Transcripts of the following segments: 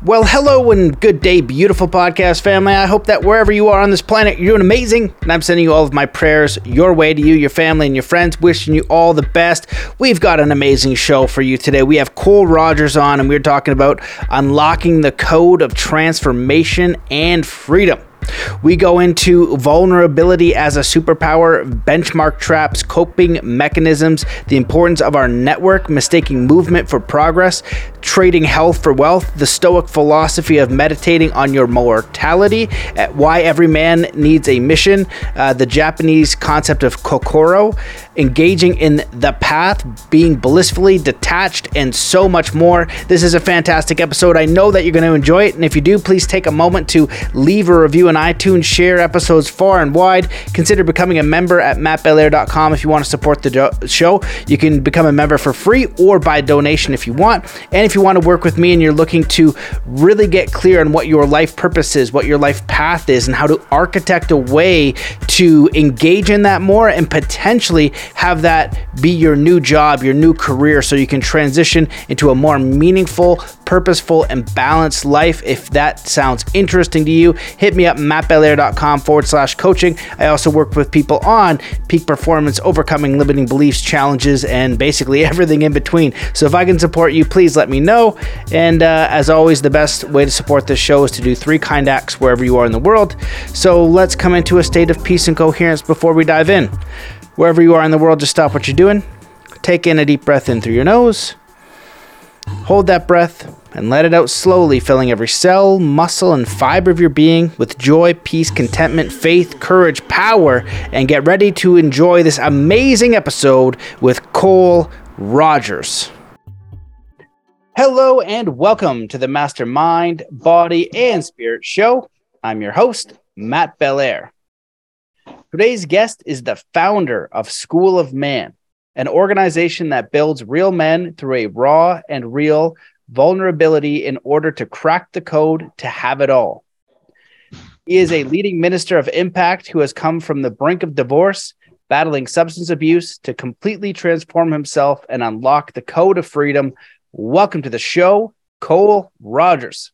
Well, hello and good day, beautiful podcast family. I hope that wherever you are on this planet, you're doing amazing. And I'm sending you all of my prayers your way to you, your family, and your friends, wishing you all the best. We've got an amazing show for you today. We have Cole Rogers on, and we're talking about unlocking the code of transformation and freedom. We go into vulnerability as a superpower, benchmark traps, coping mechanisms, the importance of our network, mistaking movement for progress, trading health for wealth, the Stoic philosophy of meditating on your mortality, why every man needs a mission, uh, the Japanese concept of kokoro, engaging in the path, being blissfully detached, and so much more. This is a fantastic episode. I know that you're going to enjoy it. And if you do, please take a moment to leave a review on iTunes, share episodes far and wide. Consider becoming a member at mattbelair.com if you want to support the show. You can become a member for free or by donation if you want. And if you want to work with me and you're looking to really get clear on what your life purpose is, what your life path is, and how to architect a way to engage in that more and potentially have that be your new job, your new career, so you can transition into a more meaningful, purposeful, and balanced life. If that sounds interesting to you, hit me up, mattbelair.com forward slash coaching. I also work with people on peak performance, overcoming limiting beliefs, challenges, and basically everything in between. So if I can support you, please let me know. And uh, as always, the best way to support this show is to do three kind acts wherever you are in the world. So let's come into a state of peace and coherence before we dive in. Wherever you are in the world, just stop what you're doing. Take in a deep breath in through your nose. Hold that breath and let it out slowly, filling every cell, muscle, and fiber of your being with joy, peace, contentment, faith, courage, power, and get ready to enjoy this amazing episode with Cole Rogers. Hello and welcome to the Mastermind, Body, and Spirit Show. I'm your host, Matt Belair. Today's guest is the founder of School of Man, an organization that builds real men through a raw and real vulnerability in order to crack the code to have it all. He is a leading minister of impact who has come from the brink of divorce, battling substance abuse to completely transform himself and unlock the code of freedom. Welcome to the show, Cole Rogers.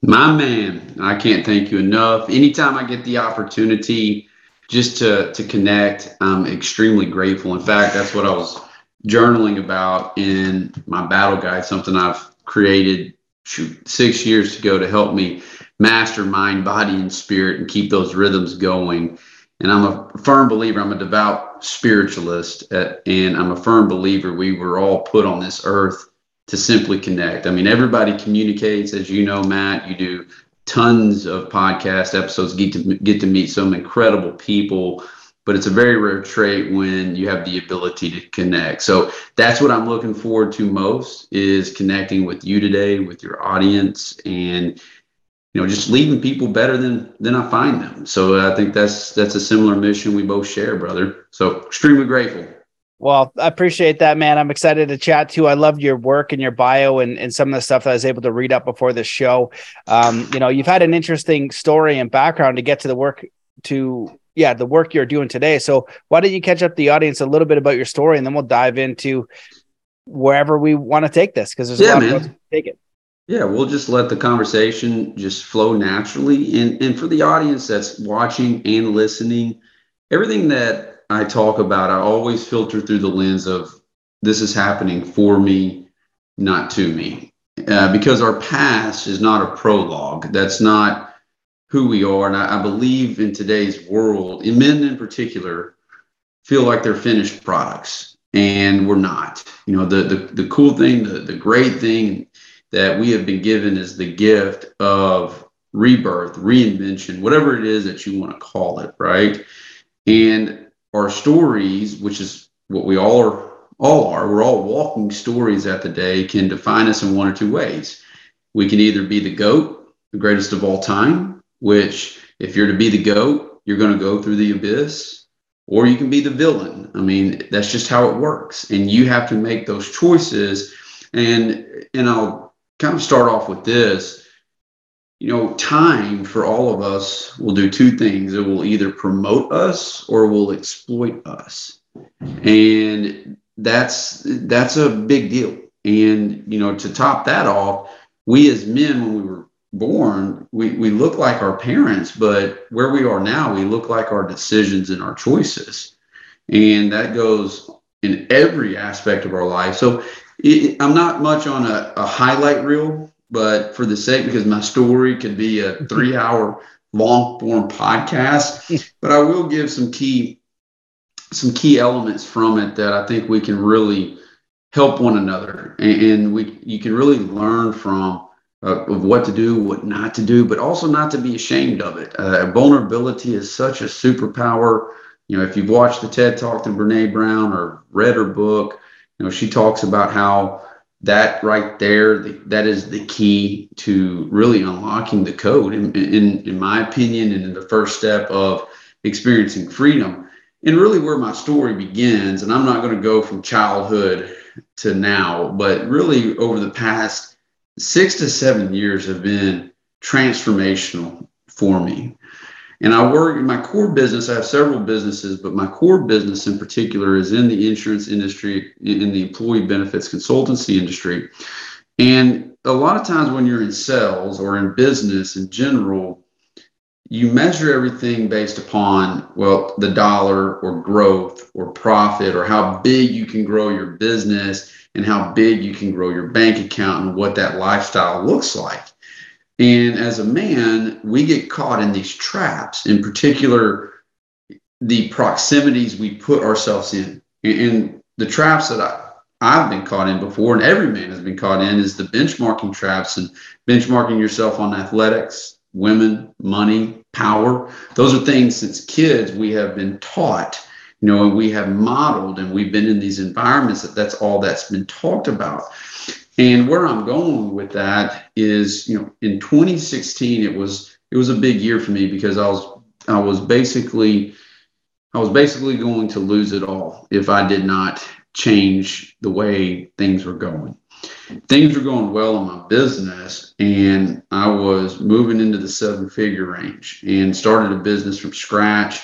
My man, I can't thank you enough. Anytime I get the opportunity just to to connect. I'm extremely grateful. In fact, that's what I was journaling about in my battle guide, something I've created shoot, six years ago to help me master mind, body, and spirit and keep those rhythms going. And I'm a firm believer, I'm a devout spiritualist, uh, and I'm a firm believer we were all put on this earth to simply connect. I mean, everybody communicates, as you know, Matt, you do tons of podcast episodes, get to get to meet some incredible people. But it's a very rare trait when you have the ability to connect. So that's what I'm looking forward to most is connecting with you today, with your audience, and you know just leaving people better than than I find them. So I think that's that's a similar mission we both share, brother. So extremely grateful. Well, I appreciate that, man. I'm excited to chat too. I loved your work and your bio and, and some of the stuff that I was able to read up before this show. Um, you know, you've had an interesting story and background to get to the work to yeah, the work you're doing today. So why don't you catch up the audience a little bit about your story and then we'll dive into wherever we want to take this because there's yeah, a lot man. of to take it. Yeah, we'll just let the conversation just flow naturally. And and for the audience that's watching and listening, everything that I talk about, I always filter through the lens of this is happening for me, not to me. Uh, because our past is not a prologue. That's not who we are. And I, I believe in today's world, in men in particular, feel like they're finished products. And we're not. You know, the the, the cool thing, the, the great thing that we have been given is the gift of rebirth, reinvention, whatever it is that you want to call it, right? And our stories, which is what we all are all are, we're all walking stories at the day, can define us in one or two ways. We can either be the goat, the greatest of all time, which if you're to be the goat, you're going to go through the abyss, or you can be the villain. I mean, that's just how it works. And you have to make those choices. And and I'll kind of start off with this you know, time for all of us will do two things. It will either promote us or will exploit us. And that's that's a big deal. And you know, to top that off, we as men, when we were born, we, we look like our parents, but where we are now, we look like our decisions and our choices. And that goes in every aspect of our life. So it, I'm not much on a, a highlight reel, but for the sake, because my story could be a three hour long form podcast, but I will give some key some key elements from it that I think we can really help one another, and, and we you can really learn from uh, of what to do, what not to do, but also not to be ashamed of it. Uh, vulnerability is such a superpower. You know, if you've watched the TED Talk to Brene Brown or read her book, you know she talks about how that right there, the, that is the key to really unlocking the code, in, in in my opinion, and in the first step of experiencing freedom. And really, where my story begins, and I'm not going to go from childhood to now, but really over the past six to seven years have been transformational for me. And I work in my core business. I have several businesses, but my core business in particular is in the insurance industry, in the employee benefits consultancy industry. And a lot of times when you're in sales or in business in general, you measure everything based upon well the dollar or growth or profit or how big you can grow your business and how big you can grow your bank account and what that lifestyle looks like and as a man we get caught in these traps in particular the proximities we put ourselves in and the traps that I, I've been caught in before, and every man has been caught in, is the benchmarking traps and benchmarking yourself on athletics, women, money, power. Those are things since kids we have been taught, you know, and we have modeled and we've been in these environments that that's all that's been talked about. And where I'm going with that is, you know, in 2016 it was it was a big year for me because I was I was basically I was basically going to lose it all if I did not change the way things were going things were going well in my business and I was moving into the seven figure range and started a business from scratch.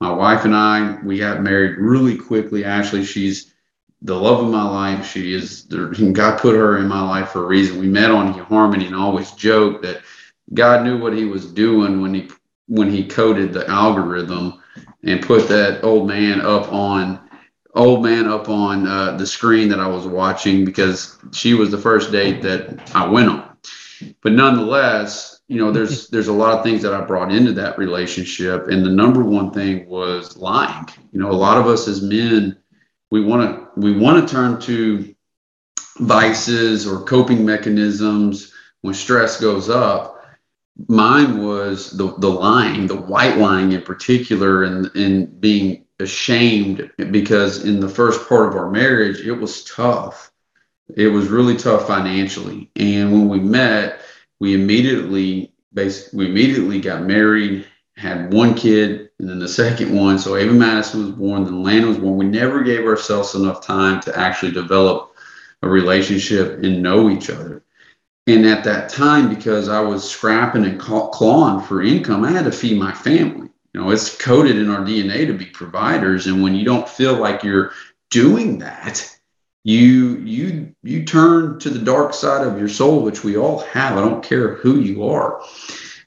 My wife and I, we got married really quickly. Ashley, she's the love of my life. She is, God put her in my life for a reason. We met on Harmony and always joke that God knew what he was doing when he, when he coded the algorithm and put that old man up on old man up on uh, the screen that I was watching because she was the first date that I went on. But nonetheless, you know, there's there's a lot of things that I brought into that relationship, and the number one thing was lying. You know, a lot of us as men, we want to we want to turn to vices or coping mechanisms when stress goes up. Mine was the the lying, the white lying in particular, and and being ashamed because in the first part of our marriage, it was tough. It was really tough financially. And when we met, we immediately basically we immediately got married, had one kid, and then the second one. So Ava Madison was born, then Lana was born. We never gave ourselves enough time to actually develop a relationship and know each other. And at that time, because I was scrapping and clawing for income, I had to feed my family you know it's coded in our dna to be providers and when you don't feel like you're doing that you you you turn to the dark side of your soul which we all have i don't care who you are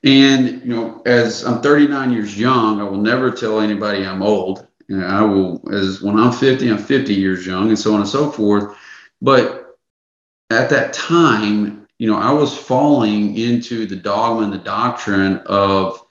and you know as i'm 39 years young i will never tell anybody i'm old. I will as when i'm 50 i'm 50 years young and so on and so forth. But at that time you know i was falling into the dogma and the doctrine of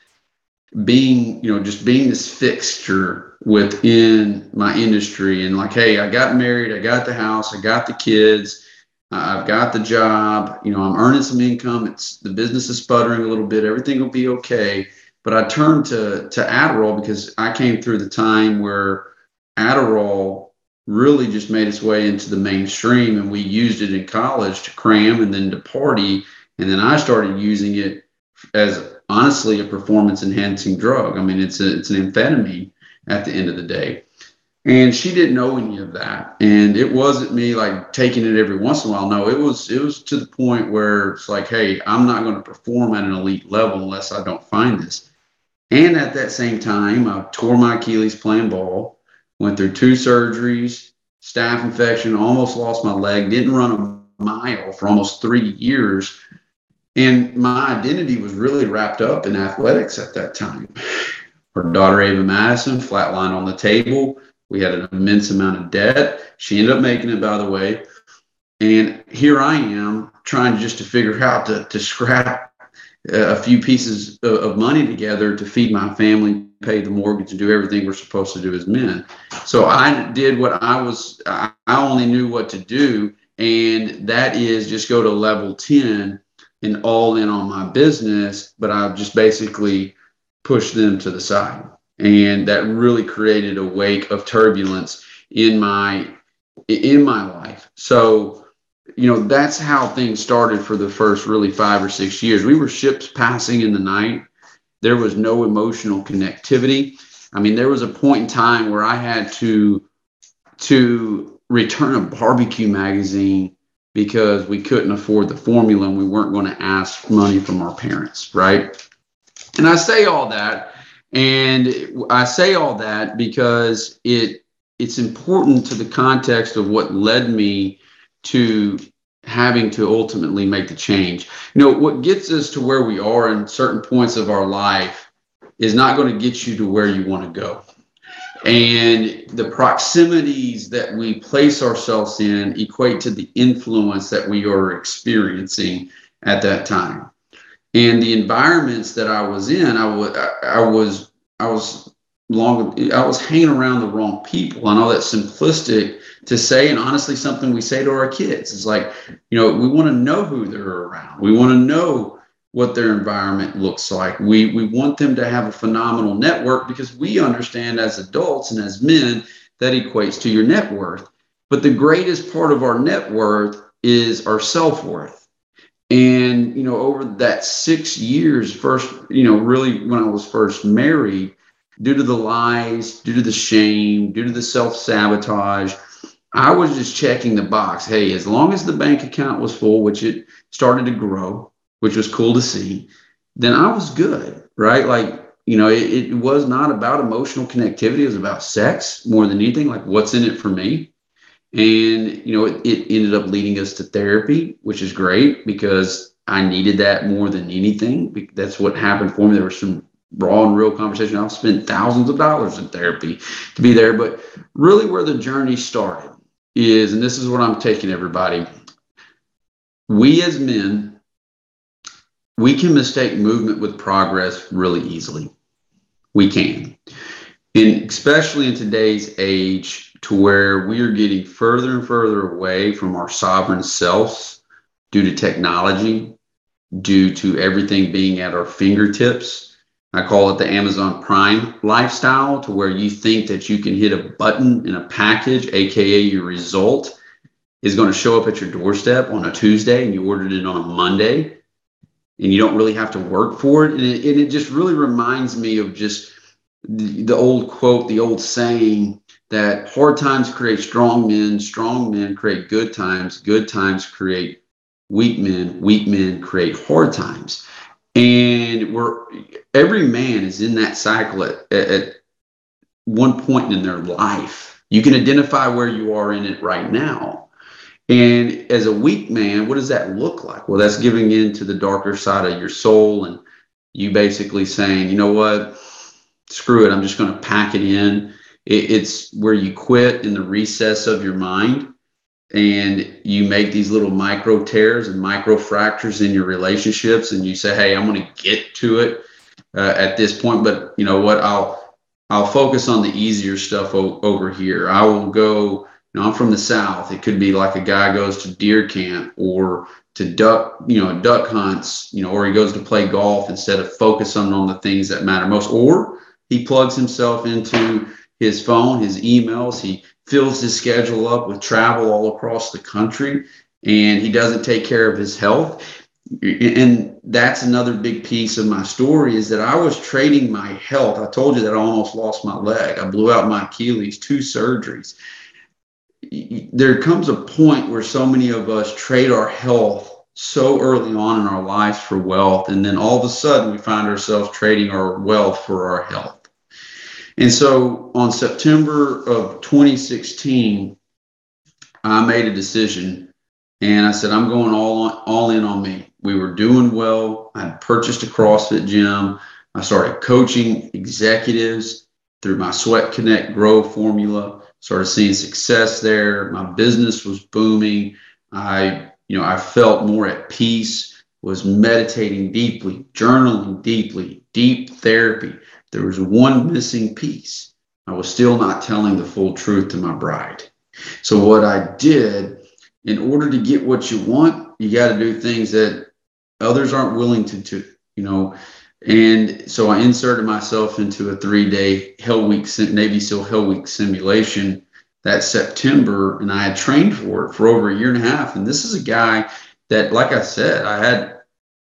being, you know, just being this fixture within my industry. And like, hey, I got married, I got the house, I got the kids, I've got the job, you know, I'm earning some income. It's the business is sputtering a little bit, everything will be okay. But I turned to to Adderall because I came through the time where Adderall really just made its way into the mainstream and we used it in college to cram and then to party. And then I started using it as honestly a performance enhancing drug. I mean, it's a, it's an amphetamine at the end of the day. And she didn't know any of that. And it wasn't me like taking it every once in a while. No, it was it was to the point where it's like, hey, I'm not going to perform at an elite level unless I don't find this. And at that same time, I tore my Achilles playing ball, went through two surgeries, staph infection, almost lost my leg, didn't run a mile for almost three years And my identity was really wrapped up in athletics at that time. Her daughter, Ava Madison, flatlined on the table. We had an immense amount of debt. She ended up making it, by the way. And here I am trying just to figure out to, to scrap uh, a few pieces of money together to feed my family, pay the mortgage, and do everything we're supposed to do as men. So I did what I was, I only knew what to do. And that is just go to level 10 and all in on my business. But I just basically pushed them to the side. And that really created a wake of turbulence in my in my life. So you know, that's how things started for the first really five or six years. We were ships passing in the night. There was no emotional connectivity. I mean, there was a point in time where I had to to return a barbecue magazine because we couldn't afford the formula and we weren't going to ask money from our parents, right? And I say all that, and I say all that because it it's important to the context of what led me to having to ultimately make the change. You know, what gets us to where we are in certain points of our life is not going to get you to where you want to go. And the proximities that we place ourselves in equate to the influence that we are experiencing at that time. And the environments that I was in, I was, I was, I was long, I was hanging around the wrong people. I know that's simplistic to say and honestly something we say to our kids is like you know we want to know who they're around. We want to know what their environment looks like. We we want them to have a phenomenal network because we understand as adults and as men that equates to your net worth. But the greatest part of our net worth is our self-worth and you know over that six years first you know really when i was first married due to the lies due to the shame due to the self-sabotage I was just checking the box. Hey, as long as the bank account was full, which it started to grow, which was cool to see, then I was good, right? Like, you know, it, it was not about emotional connectivity. It was about sex more than anything, like what's in it for me. And, you know, it, it ended up leading us to therapy, which is great because I needed that more than anything. That's what happened for me. There was some raw and real conversation. I've spent thousands of dollars in therapy to be there, but really where the journey started is, and this is what I'm taking everybody, we as men, we can mistake movement with progress really easily. We can. And especially in today's age, to where we are getting further and further away from our sovereign selves due to technology, due to everything being at our fingertips I call it the Amazon Prime lifestyle, to where you think that you can hit a button in a package, aka your result is going to show up at your doorstep on a Tuesday and you ordered it on a Monday and you don't really have to work for it. And it, and it just really reminds me of just the, the old quote, the old saying that hard times create strong men, strong men create good times, good times create weak men, weak men create hard times. And we're every man is in that cycle at, at one point in their life. You can identify where you are in it right now. And as a weak man what does that look like? Well that's giving in to the darker side of your soul and you basically saying you know what? Screw it. I'm just going to pack it in it, it's where you quit in the recess of your mind and you make these little micro tears and micro fractures in your relationships and you say hey i'm going to get to it uh, at this point but you know what? I'll i'll focus on the easier stuff o- over here. I will go you know i'm from the south. It could be like a guy goes to deer camp or to duck you know duck hunts you know or he goes to play golf instead of focusing on the things that matter most or he plugs himself into his phone his emails he fills his schedule up with travel all across the country and he doesn't take care of his health and that's another big piece of my story is that I was trading my health. I told you that I almost lost my leg. I blew out my Achilles, two surgeries. There comes a point where so many of us trade our health so early on in our lives for wealth. And then all of a sudden we find ourselves trading our wealth for our health. And so on September of 2016, I made a decision And I said, I'm going all on, all in on me. We were doing well. I purchased a CrossFit gym. I started coaching executives through my Sweat Connect Grow formula. Started seeing success there. My business was booming. I, you know, I felt more at peace. Was meditating deeply, journaling deeply, deep therapy. There was one missing piece. I was still not telling the full truth to my bride. So what I did in order to get what you want, you got to do things that others aren't willing to do, you know. And so I inserted myself into a three day Hell Week, Navy SEAL Hell Week simulation that September. And I had trained for it for over a year and a half. And this is a guy that, like I said, I had,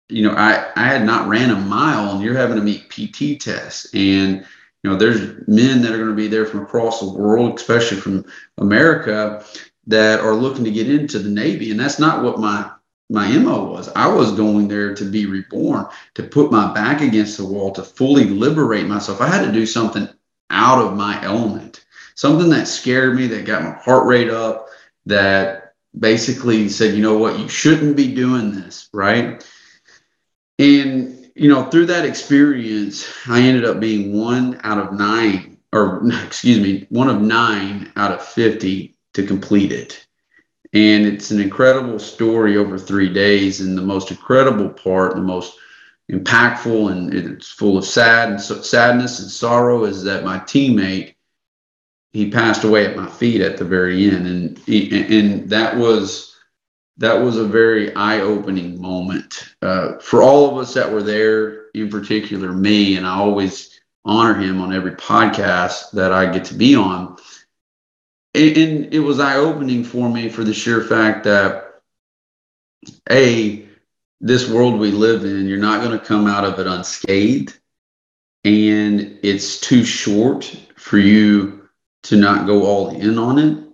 you know, I, I had not ran a mile and you're having to meet PT tests. And, you know, there's men that are going to be there from across the world, especially from America, that are looking to get into the Navy. And that's not what my my MO was. I was going there to be reborn, to put my back against the wall, to fully liberate myself. I had to do something out of my element, something that scared me, that got my heart rate up, that basically said, you know what, you shouldn't be doing this, right? And, you know, through that experience, I ended up being one out of nine, or excuse me, one of nine out of 50 to complete it. And it's an incredible story over three days. And the most incredible part, the most impactful, and it's full of sad and so, sadness and sorrow is that my teammate, he passed away at my feet at the very end. And, and that was, that was a very eye-opening moment uh, for all of us that were there, in particular me. And I always honor him on every podcast that I get to be on and it was eye opening for me for the sheer fact that a this world we live in, you're not going to come out of it unscathed, and it's too short for you to not go all in on it.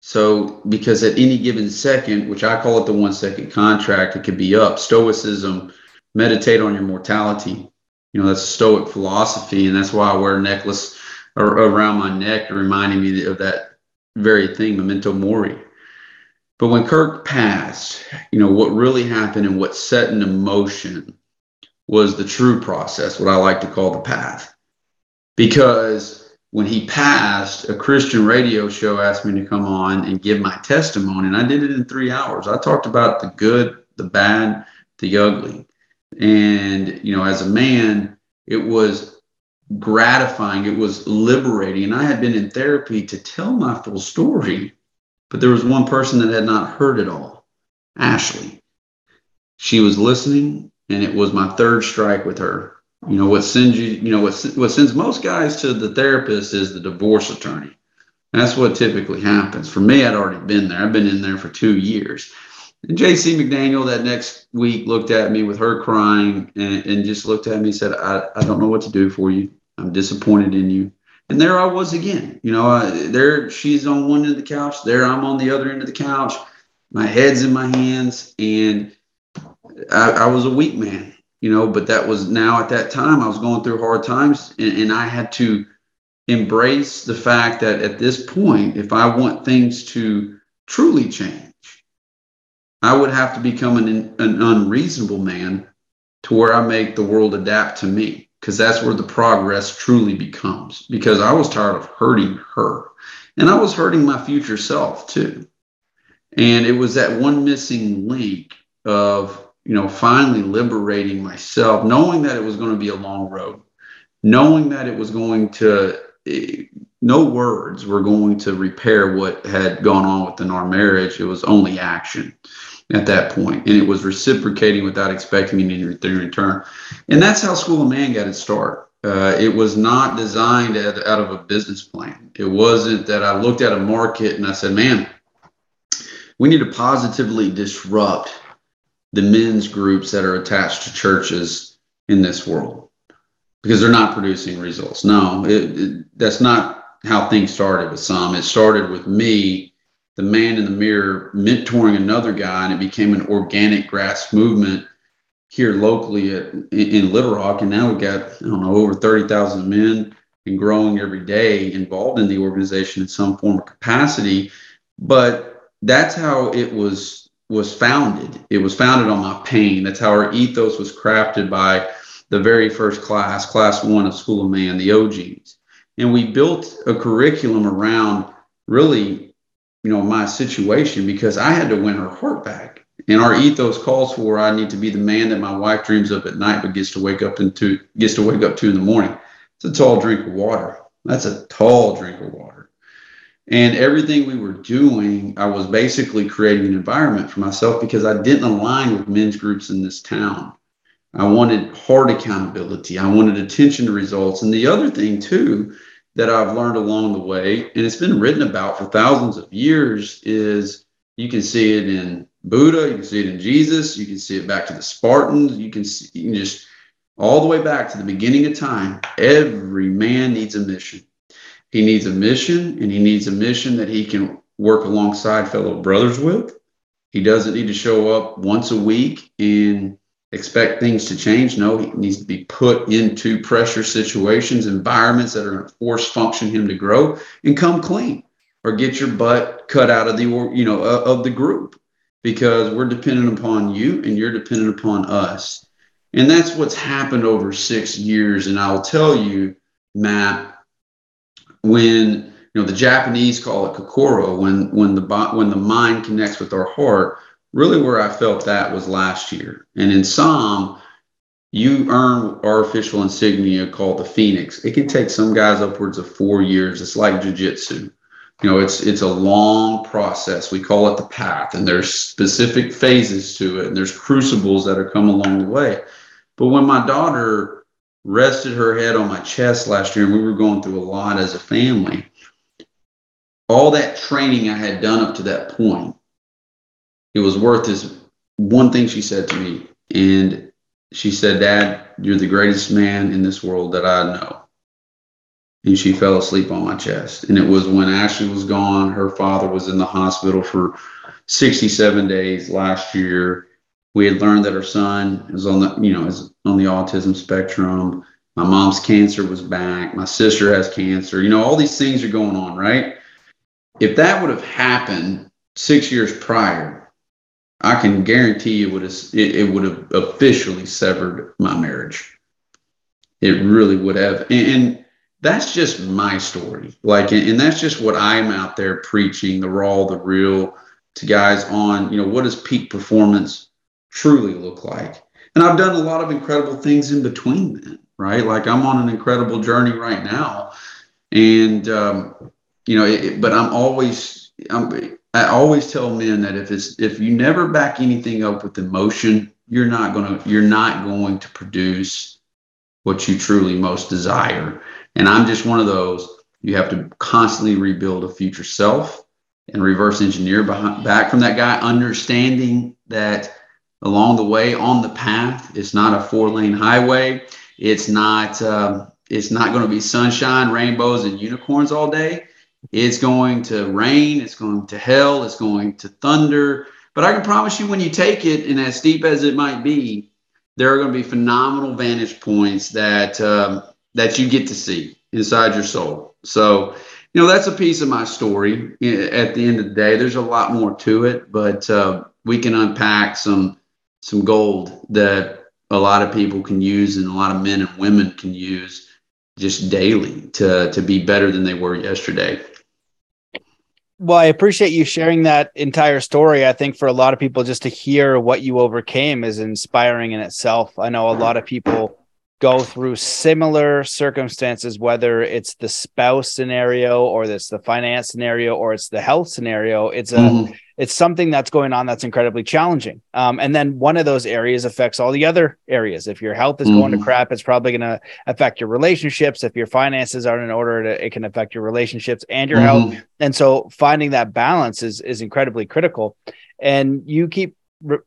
So, because at any given second, which I call it the one second contract, it could be up. Stoicism, meditate on your mortality. You know, that's Stoic philosophy, and that's why I wear a necklace around my neck, reminding me of that very thing, memento mori. But when Kirk passed, you know, what really happened and what set into motion was the true process, what I like to call the path. Because when he passed, a Christian radio show asked me to come on and give my testimony, and I did it in three hours. I talked about the good, the bad, the ugly. And, you know, as a man, it was gratifying. It was liberating. And I had been in therapy to tell my full story, but there was one person that had not heard it all Ashley. She was listening, and it was my third strike with her. You know, what sends you, you know, what, what sends most guys to the therapist is the divorce attorney. That's what typically happens. For me, I'd already been there. I've been in there for two years. And JC McDaniel that next week looked at me with her crying and, and just looked at me and said, I, I don't know what to do for you. I'm disappointed in you. And there I was again. You know, I, there she's on one end of the couch, there I'm on the other end of the couch. My head's in my hands, and I, I was a weak man. You know, but that was now at that time I was going through hard times, and, and I had to embrace the fact that at this point, if I want things to truly change, I would have to become an, an unreasonable man to where I make the world adapt to me because that's where the progress truly becomes. Because I was tired of hurting her and I was hurting my future self too. And it was that one missing link of, you know, finally liberating myself, knowing that it was going to be a long road, knowing that it was going to, eh, no words were going to repair what had gone on within our marriage. It was only action at that point, and it was reciprocating without expecting anything in return. And that's how School of Man got its start. Uh, it was not designed at, out of a business plan. It wasn't that I looked at a market and I said, "Man, we need to positively disrupt the men's groups that are attached to churches in this world because they're not producing results." No, it, it, that's not how things started with some. It started with me the man in the mirror mentoring another guy, and it became an organic grass movement here locally at, in Little Rock. And now we've got, I don't know, over 30,000 men and growing every day involved in the organization in some form or capacity. But that's how it was was founded. It was founded on my pain. That's how our ethos was crafted by the very first class, class one of School of Man, the OGs. And we built a curriculum around really, you know, my situation because I had to win her heart back. And our ethos calls for I need to be the man that my wife dreams of at night, but gets to wake up into gets to wake up to in the morning. It's a tall drink of water. That's a tall drink of water. And everything we were doing, I was basically creating an environment for myself because I didn't align with men's groups in this town. I wanted hard accountability. I wanted attention to results. And the other thing, too, that I've learned along the way, and it's been written about for thousands of years, is you can see it in Buddha, you can see it in Jesus, you can see it back to the Spartans, you can, see, you can just all the way back to the beginning of time. Every man needs a mission. He needs a mission, and he needs a mission that he can work alongside fellow brothers with. He doesn't need to show up once a week and expect things to change. No, he needs to be put into pressure situations, environments that are going to force function him to grow and come clean or get your butt cut out of the you know uh, of the group because we're dependent upon you and you're dependent upon us. And that's what's happened over 6 years and I'll tell you Matt when you know the Japanese call it kokoro when when the when the mind connects with our heart really where I felt that was last year. And in Psalm, you earn our official insignia called the Phoenix. It can take some guys upwards of four years. It's like jujitsu. You know, it's it's a long process. We call it the path, and there's specific phases to it, and there's crucibles that are come along the way. But when my daughter rested her head on my chest last year, and we were going through a lot as a family, all that training I had done up to that point it was worth this one thing she said to me. And she said, Dad, you're the greatest man in this world that I know. And she fell asleep on my chest. And it was when Ashley was gone. Her father was in the hospital for 67 days last year. We had learned that her son is on the, you know, is on the autism spectrum. My mom's cancer was back. My sister has cancer. You know, all these things are going on, right? If that would have happened six years prior, I can guarantee it would have it, it would have officially severed my marriage. It really would have, and, and that's just my story. Like, and, and that's just what I'm out there preaching the raw, the real to guys on. You know, what does peak performance truly look like? And I've done a lot of incredible things in between then, right? Like I'm on an incredible journey right now, and um, you know, it, but I'm always I'm I always tell men that if it's if you never back anything up with emotion, you're not gonna you're not going to produce what you truly most desire. And I'm just one of those. You have to constantly rebuild a future self and reverse engineer behind, back from that guy, understanding that along the way on the path, it's not a four lane highway. It's not um, it's not going to be sunshine, rainbows, and unicorns all day it's going to rain, it's going to hell. it's going to thunder. But I can promise you, when you take it, and as steep as it might be, there are going to be phenomenal vantage points that um, that you get to see inside your soul. So, you know, that's a piece of my story. At the end of the day, there's a lot more to it, but uh, we can unpack some some gold that a lot of people can use, and a lot of men and women can use just daily to to be better than they were yesterday. Well, I appreciate you sharing that entire story. I think for a lot of people, just to hear what you overcame is inspiring in itself. I know a lot of people go through similar circumstances, whether it's the spouse scenario or it's the finance scenario or it's the health scenario. It's a mm-hmm. it's something that's going on that's incredibly challenging. Um, and then one of those areas affects all the other areas. If your health is mm-hmm. going to mm-hmm. crap, it's probably going to affect your relationships. If your finances aren't in order, it can affect your relationships and your mm-hmm. health. And so finding that balance is is incredibly critical. And you keep re-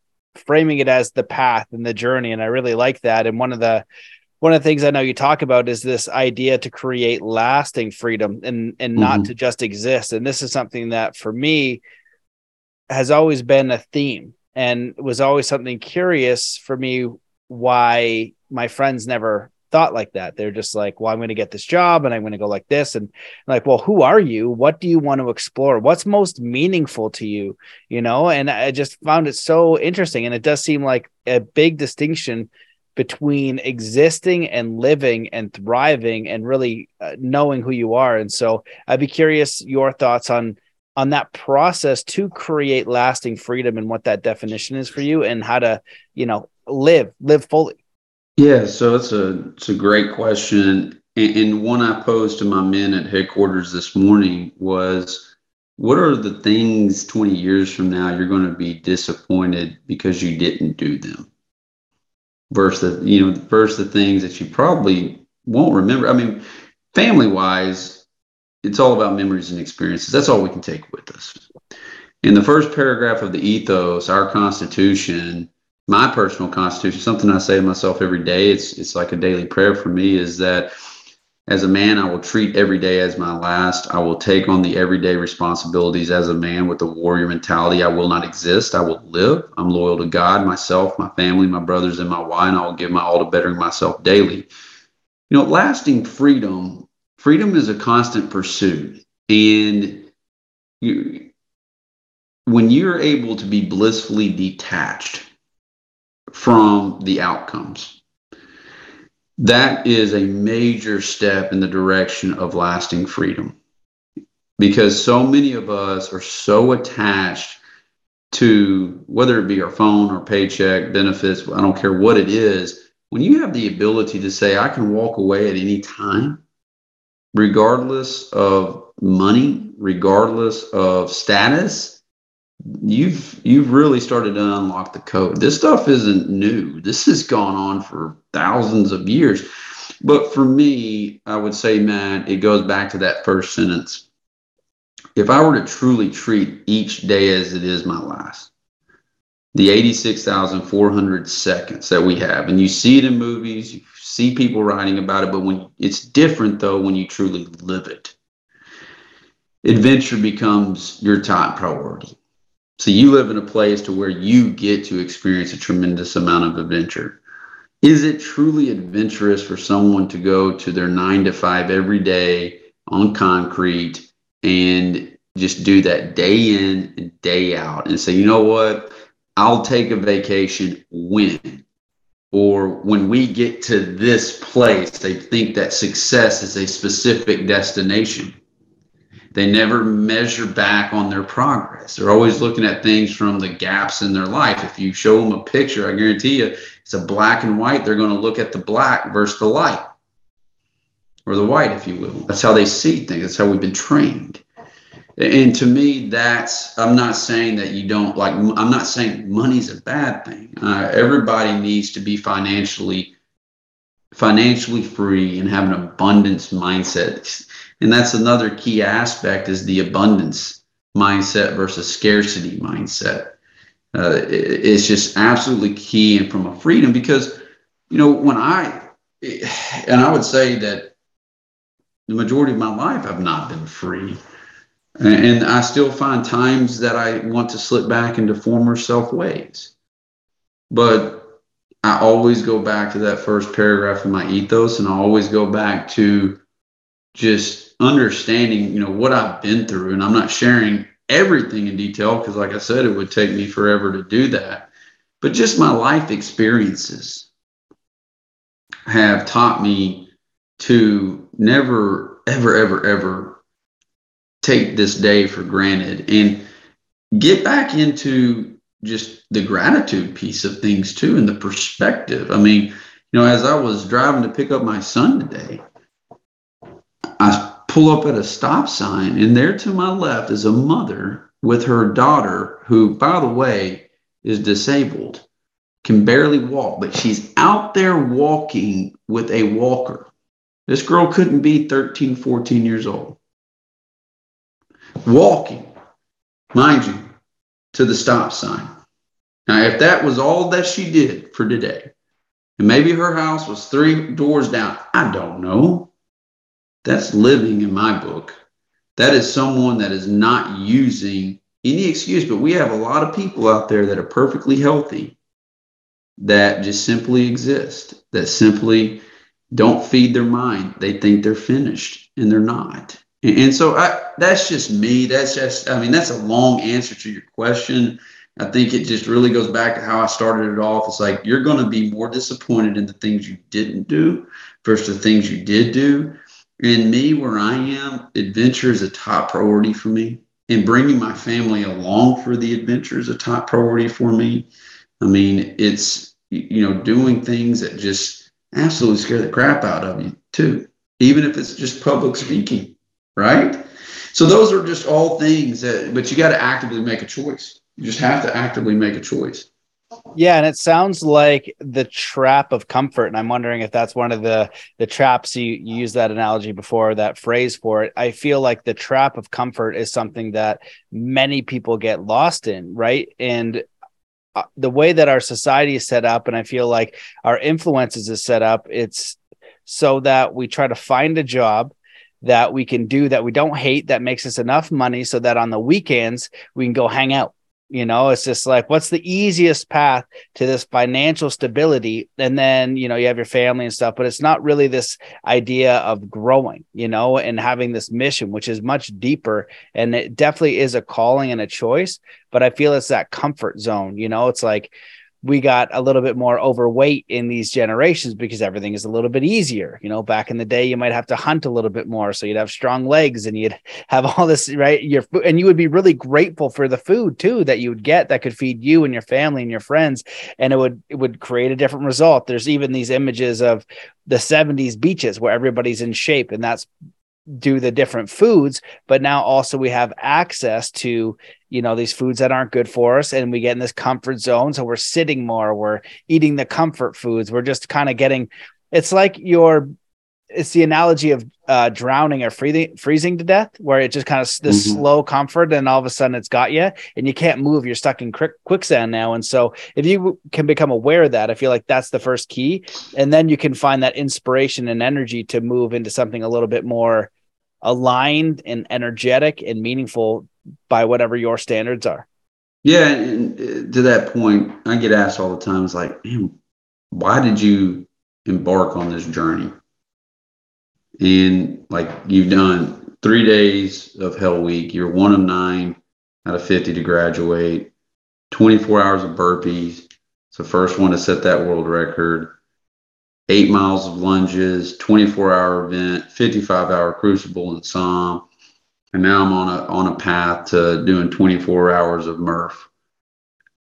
framing it as the path and the journey and i really like that and one of the one of the things I know you talk about is this idea to create lasting freedom and and not mm-hmm. to just exist. And this is something that for me has always been a theme and was always something curious for me why my friends never thought like that. They're just like, well, I'm going to get this job and I'm going to go like this. And like, well, who are you? What do you want to explore? What's most meaningful to you? You know, and I just found it so interesting. And it does seem like a big distinction between existing and living and thriving and really uh, knowing who you are. And so I'd be curious your thoughts on on that process to create lasting freedom and what that definition is for you and how to, you know, live live fully. Yeah, so it's a it's a great question, and, and one I posed to my men at headquarters this morning was, what are the things 20 years from now you're going to be disappointed because you didn't do them? Versus the you know versus the things that you probably won't remember. I mean, family wise, it's all about memories and experiences. That's all we can take with us. In the first paragraph of the ethos, our Constitution, my personal Constitution, something I say to myself every day. It's it's like a daily prayer for me. Is that as a man, I will treat every day as my last. I will take on the everyday responsibilities as a man with a warrior mentality. I will not exist. I will live. I'm loyal to God, myself, my family, my brothers, and my wife, and I will give my all to bettering myself daily. You know, lasting freedom, freedom is a constant pursuit. And you, when you're able to be blissfully detached from the outcomes, that is a major step in the direction of lasting freedom. Because so many of us are so attached to whether it be our phone or paycheck benefits i don't care what it is when you have the ability to say i can walk away at any time regardless of money regardless of status you've you've really started to unlock the code. This stuff isn't new. This has gone on for thousands of years. But for me, I would say, Matt, it goes back to that first sentence. If I were to truly treat each day as it is my last, the 86,400 seconds that we have, and you see it in movies, you see people writing about it, but when it's different though when you truly live it. Adventure becomes your top priority so you live in a place to where you get to experience a tremendous amount of adventure. Is it truly adventurous for someone to go to their nine to five every day on concrete and just do that day in and day out and say, you know what? I'll take a vacation when or when we get to this place, they think that success is a specific destination. They never measure back on their progress. They're always looking at things from the gaps in their life. If you show them a picture, I guarantee you it's a black and white. They're going to look at the black versus the light or the white, if you will. That's how they see things. That's how we've been trained. And to me, that's, I'm not saying that you don't like, I'm not saying money's a bad thing. Uh, everybody needs to be financially, financially free and have an abundance mindset and that's another key aspect is the abundance mindset versus scarcity mindset. Uh, it, it's just absolutely key and from a freedom because you know when i and i would say that the majority of my life i've not been free. And i still find times that i want to slip back into former self ways. But i always go back to that first paragraph of my ethos and i always go back to just understanding, you know, what I've been through. And I'm not sharing everything in detail because, like I said, it would take me forever to do that. But just my life experiences have taught me to never, ever, ever, ever take this day for granted and get back into just the gratitude piece of things too and the perspective. I mean, you know, as I was driving to pick up my son today, I pull up at a stop sign, and there to my left is a mother with her daughter, who, by the way, is disabled, can barely walk, but she's out there walking with a walker. This girl couldn't be 13, 14 years old. Walking, mind you, to the stop sign. Now, if that was all that she did for today, and maybe her house was three doors down, I don't know. That's living in my book. That is someone that is not using any excuse, but we have a lot of people out there that are perfectly healthy that just simply exist, that simply don't feed their mind. They think they're finished and they're not. And, and so I, that's just me. That's just, I mean, that's a long answer to your question. I think it just really goes back to how I started it off. It's like you're going to be more disappointed in the things you didn't do versus the things you did do. And me, where I am, adventure is a top priority for me. And bringing my family along for the adventure is a top priority for me. I mean, it's, you know, doing things that just absolutely scare the crap out of you, too, even if it's just public speaking, right? So those are just all things that, but you got to actively make a choice. You just have to actively make a choice. Yeah, and it sounds like the trap of comfort. And I'm wondering if that's one of the the traps you, you use that analogy before, that phrase for it. I feel like the trap of comfort is something that many people get lost in, right? And uh, the way that our society is set up, and I feel like our influences is set up, it's so that we try to find a job that we can do that we don't hate that makes us enough money so that on the weekends we can go hang out you know it's just like what's the easiest path to this financial stability? And then you know you have your family and stuff but it's not really this idea of growing you know and having this mission which is much deeper. And it definitely is a calling and a choice but i feel it's that comfort zone you know it's like we got a little bit more overweight in these generations because everything is a little bit easier. You know, back in the day, you might have to hunt a little bit more, so you'd have strong legs and you'd have all this right. Your food, and you would be really grateful for the food too that you would get that could feed you and your family and your friends, and it would it would create a different result. There's even these images of the 70s beaches where everybody's in shape, and that's do the different foods but now also we have access to you know these foods that aren't good for us and we get in this comfort zone. So we're sitting more we're eating the comfort foods. We're just kind of getting it's like your it's the analogy of uh, drowning or freezing freezing to death where it just kind of this mm-hmm. slow comfort and all of a sudden it's got you and you can't move. You're stuck in quicksand now. And so if you can become aware of that i feel like that's the first key. And then you can find that inspiration and energy to move into something a little bit more aligned and energetic and meaningful by whatever your standards are. Yeah, and uh, to that point, I get asked all the time. It's like, man, why did you embark on this journey? And like you've done three days of Hell Week. You're one of nine out of 50 to graduate. 24 hours of burpees. It's the first one to set that world record eight miles of lunges, 24 hour event, 55 hour crucible and some. And now I'm on a, on a path to doing 24 hours of Murph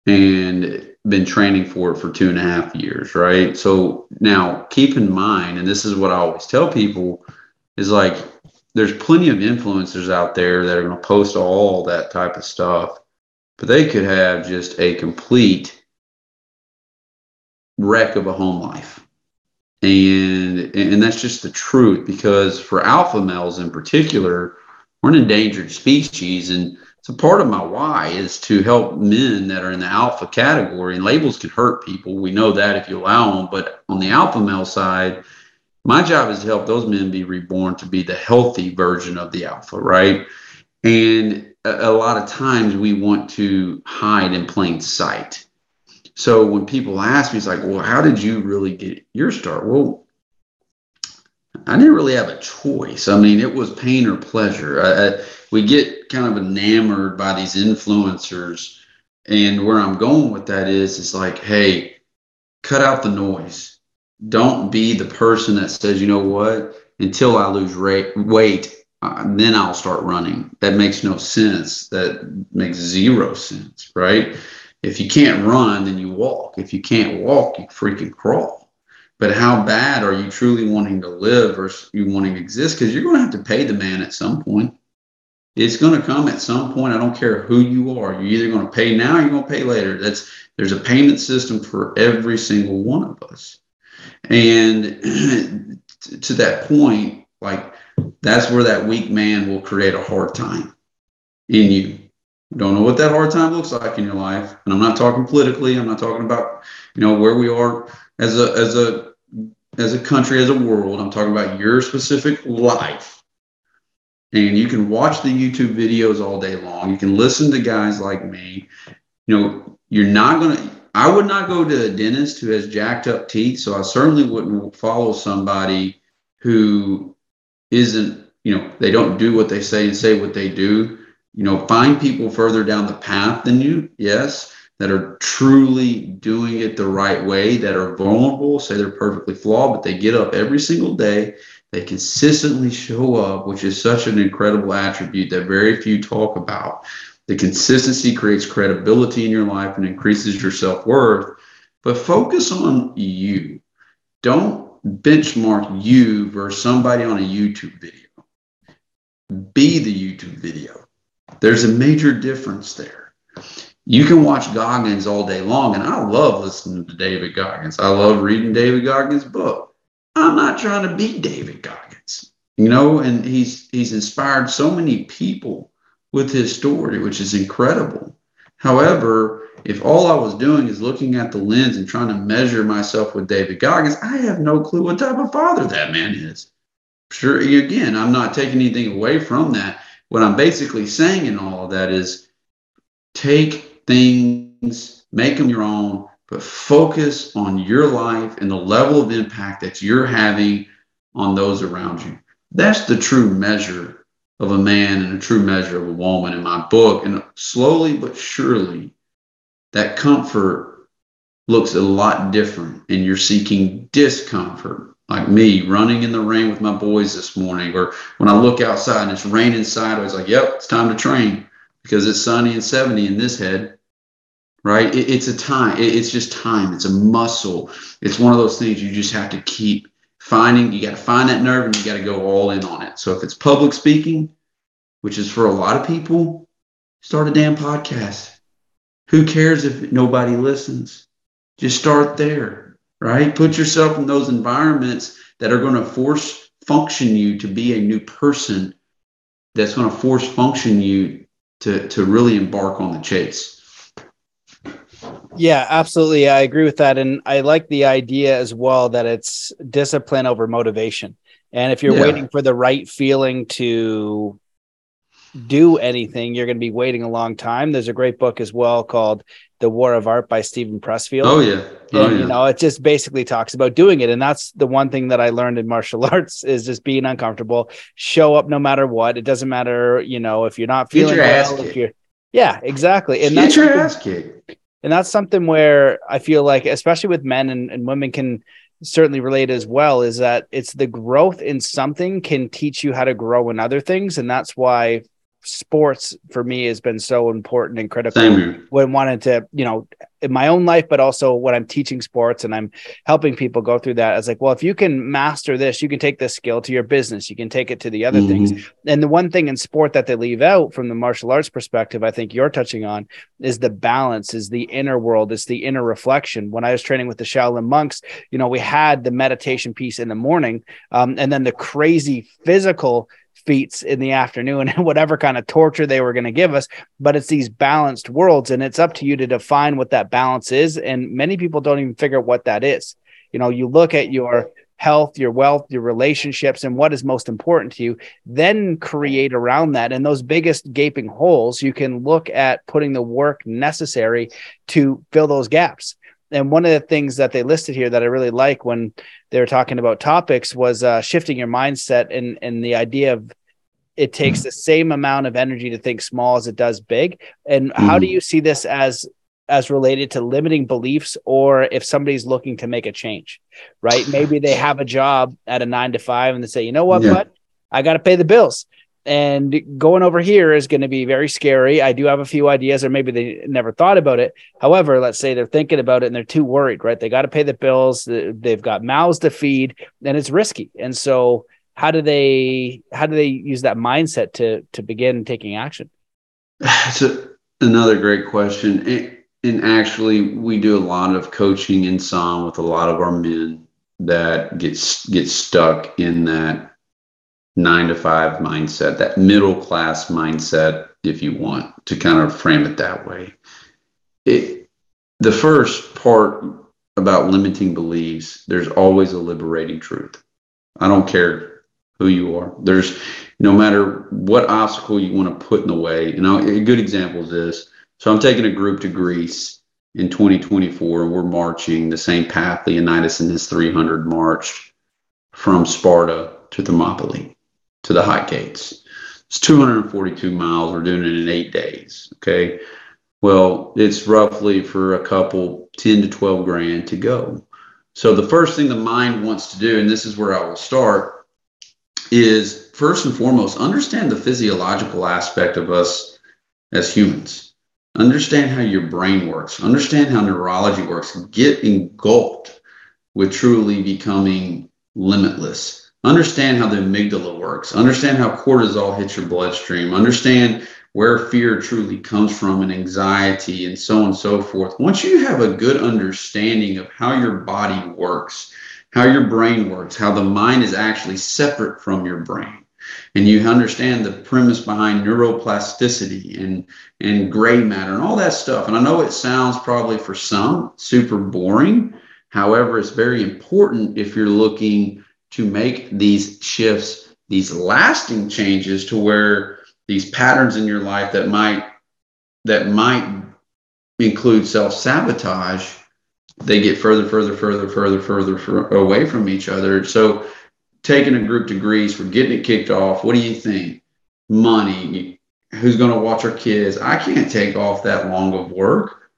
and been training for it for two and a half years. Right. So now keep in mind, and this is what I always tell people is like, there's plenty of influencers out there that are going to post all that type of stuff, but they could have just a complete wreck of a home life and and that's just the truth because for alpha males in particular we're an endangered species and so part of my why is to help men that are in the alpha category and labels can hurt people we know that if you allow them but on the alpha male side my job is to help those men be reborn to be the healthy version of the alpha right? And a, a lot of times we want to hide in plain sight so when people ask me, it's like, well, how did you really get your start? Well, I didn't really have a choice. I mean, it was pain or pleasure. I, I, we get kind of enamored by these influencers. And where I'm going with that is, it's like, hey, cut out the noise. Don't be the person that says, you know what, until I lose rate, weight, uh, then I'll start running. That makes no sense. That makes zero sense, right? If you can't run, then you walk. If you can't walk, you freaking crawl. But how bad are you truly wanting to live or you wanting to exist? Because you're going to have to pay the man at some point. It's going to come at some point. I don't care who you are. You're either going to pay now or you're going to pay later. That's there's a payment system for every single one of us. And to that point, like that's where that weak man will create a hard time in you don't know what that hard time looks like in your life and i'm not talking politically i'm not talking about you know where we are as a as a as a country as a world i'm talking about your specific life and you can watch the youtube videos all day long you can listen to guys like me you know you're not going to I would not go to a dentist who has jacked up teeth. So I certainly wouldn't follow somebody who isn't, you know, they don't do what they say and say what they do. You know, find people further down the path than you, yes, that are truly doing it the right way, that are vulnerable, say they're perfectly flawed, but they get up every single day. They consistently show up, which is such an incredible attribute that very few talk about. The consistency creates credibility in your life and increases your self worth. But focus on you. Don't benchmark you versus somebody on a YouTube video. Be the YouTube video. There's a major difference there. You can watch Goggins all day long, and I love listening to David Goggins. I love reading David Goggins' book. I'm not trying to be David Goggins, you know, and he's he's inspired so many people with his story, which is incredible. However, if all I was doing is looking at the lens and trying to measure myself with David Goggins, I have no clue what type of father that man is. Sure, again, I'm not taking anything away from that. What I'm basically saying in all of that is take things, make them your own, but focus on your life and the level of impact that you're having on those around you. That's the true measure of a man and a true measure of a woman in my book. And slowly but surely, that comfort looks a lot different, and you're seeking discomfort. Like me running in the rain with my boys this morning, or when I look outside and it's raining sideways, like, yep, it's time to train because it's sunny and 70 in this head, right? It, it's a time, it, it's just time, it's a muscle. It's one of those things you just have to keep finding. You got to find that nerve and you got to go all in on it. So if it's public speaking which is for a lot of people start a damn podcast. Who cares if nobody listens? Just start there right put yourself in those environments that are going to force function you to be a new person that's going to force function you to to really embark on the chase yeah, absolutely. I agree with that. And I like the idea as well that it's discipline over motivation. And if you're yeah. waiting for the right feeling to do anything, you're going to be waiting a long time. There's a great book as well called The War of Art by Steven Pressfield. Oh, yeah. Oh, and, yeah. You know, it just basically talks about doing it. And that's the one thing that I learned in martial arts is just being uncomfortable, show up no matter what. It doesn't matter, you know, if you're not feeling well, if you're, yeah, exactly. And Get that's your ass kicked and that's something where i feel like especially with men and, and women can certainly relate as well is that it's the growth in something can teach you how to grow in other things and that's why sports for me has been so important and critical. When wanting to you know in my own life but also when i'm teaching sports and i'm helping people go through that it's like well if you can master this you can take this skill to your business. You can take it to the other mm-hmm. things. And the one thing in sport that they leave out from the martial arts perspective i think you're touching on is the balance is the inner world is the inner reflection. When i was training with the shaolin monks you know we had the meditation piece in the morning um, and then the crazy physical feats in the afternoon and whatever kind of torture they were going to give us but it's these balanced worlds and it's up to you to define what that balance is and many people don't even figure out what that is. You know you look at your health your wealth your relationships and what is most important to you then create around that and those biggest gaping holes you can look at putting the work necessary to fill those gaps and one of the things that they listed here that I really like when they were talking about topics was uh, shifting your mindset and and the idea of it takes the same amount of energy to think small as it does big. And mm. how do mm. you see this as as related to limiting beliefs or if somebody's looking to make a change, right? Maybe they have a job at a nine to five and they say, you know what, yeah. but I got to pay the bills and going over here is going to be very scary. I do have a few ideas, or maybe they never thought about it. However, let's say they're thinking about it and they're too worried, right? They got to pay the bills, they've got mouths to feed, and it's risky. And so, how do they how do they use that mindset to to begin taking action? That's a, another great question. And, and actually, we do a lot of coaching in some with a lot of our men that gets get stuck in that nine to five mindset, that middle class mindset, if you want to kind of frame it that way. It, the first part about limiting beliefs, there's always a liberating truth. I don't care who you are. There's no matter what obstacle you want to put in the way. You know, a good example is this. So I'm taking a group to Greece in 2024, and we're marching the same path Leonidas and his 300 marched from Sparta to Thermopylae to the High Gates. It's 242 miles. We're doing it in eight days. Okay. Well, it's roughly for a couple 10 to 12 grand to go. So the first thing the mind wants to do, and this is where I will start, is first and foremost understand the physiological aspect of us as humans. Understand how your brain works. Understand how neurology works. Get engulfed with truly becoming limitless. Understand how the amygdala works. Understand how cortisol hits your bloodstream. Understand where fear truly comes from and anxiety and so on and so forth. Once you have a good understanding of how your body works, how your brain works, how the mind is actually separate from your brain, and you understand the premise behind neuroplasticity and and gray matter and all that stuff. And I know it sounds probably for some super boring. However, it's very important if you're looking to make these shifts, these lasting changes to where these patterns in your life that might that might include self-sabotage they get further further further further further away from each other. So taking a group to greece we're getting it kicked off. What do you think? Money. Who's going to watch our kids? I can't take off that long of work.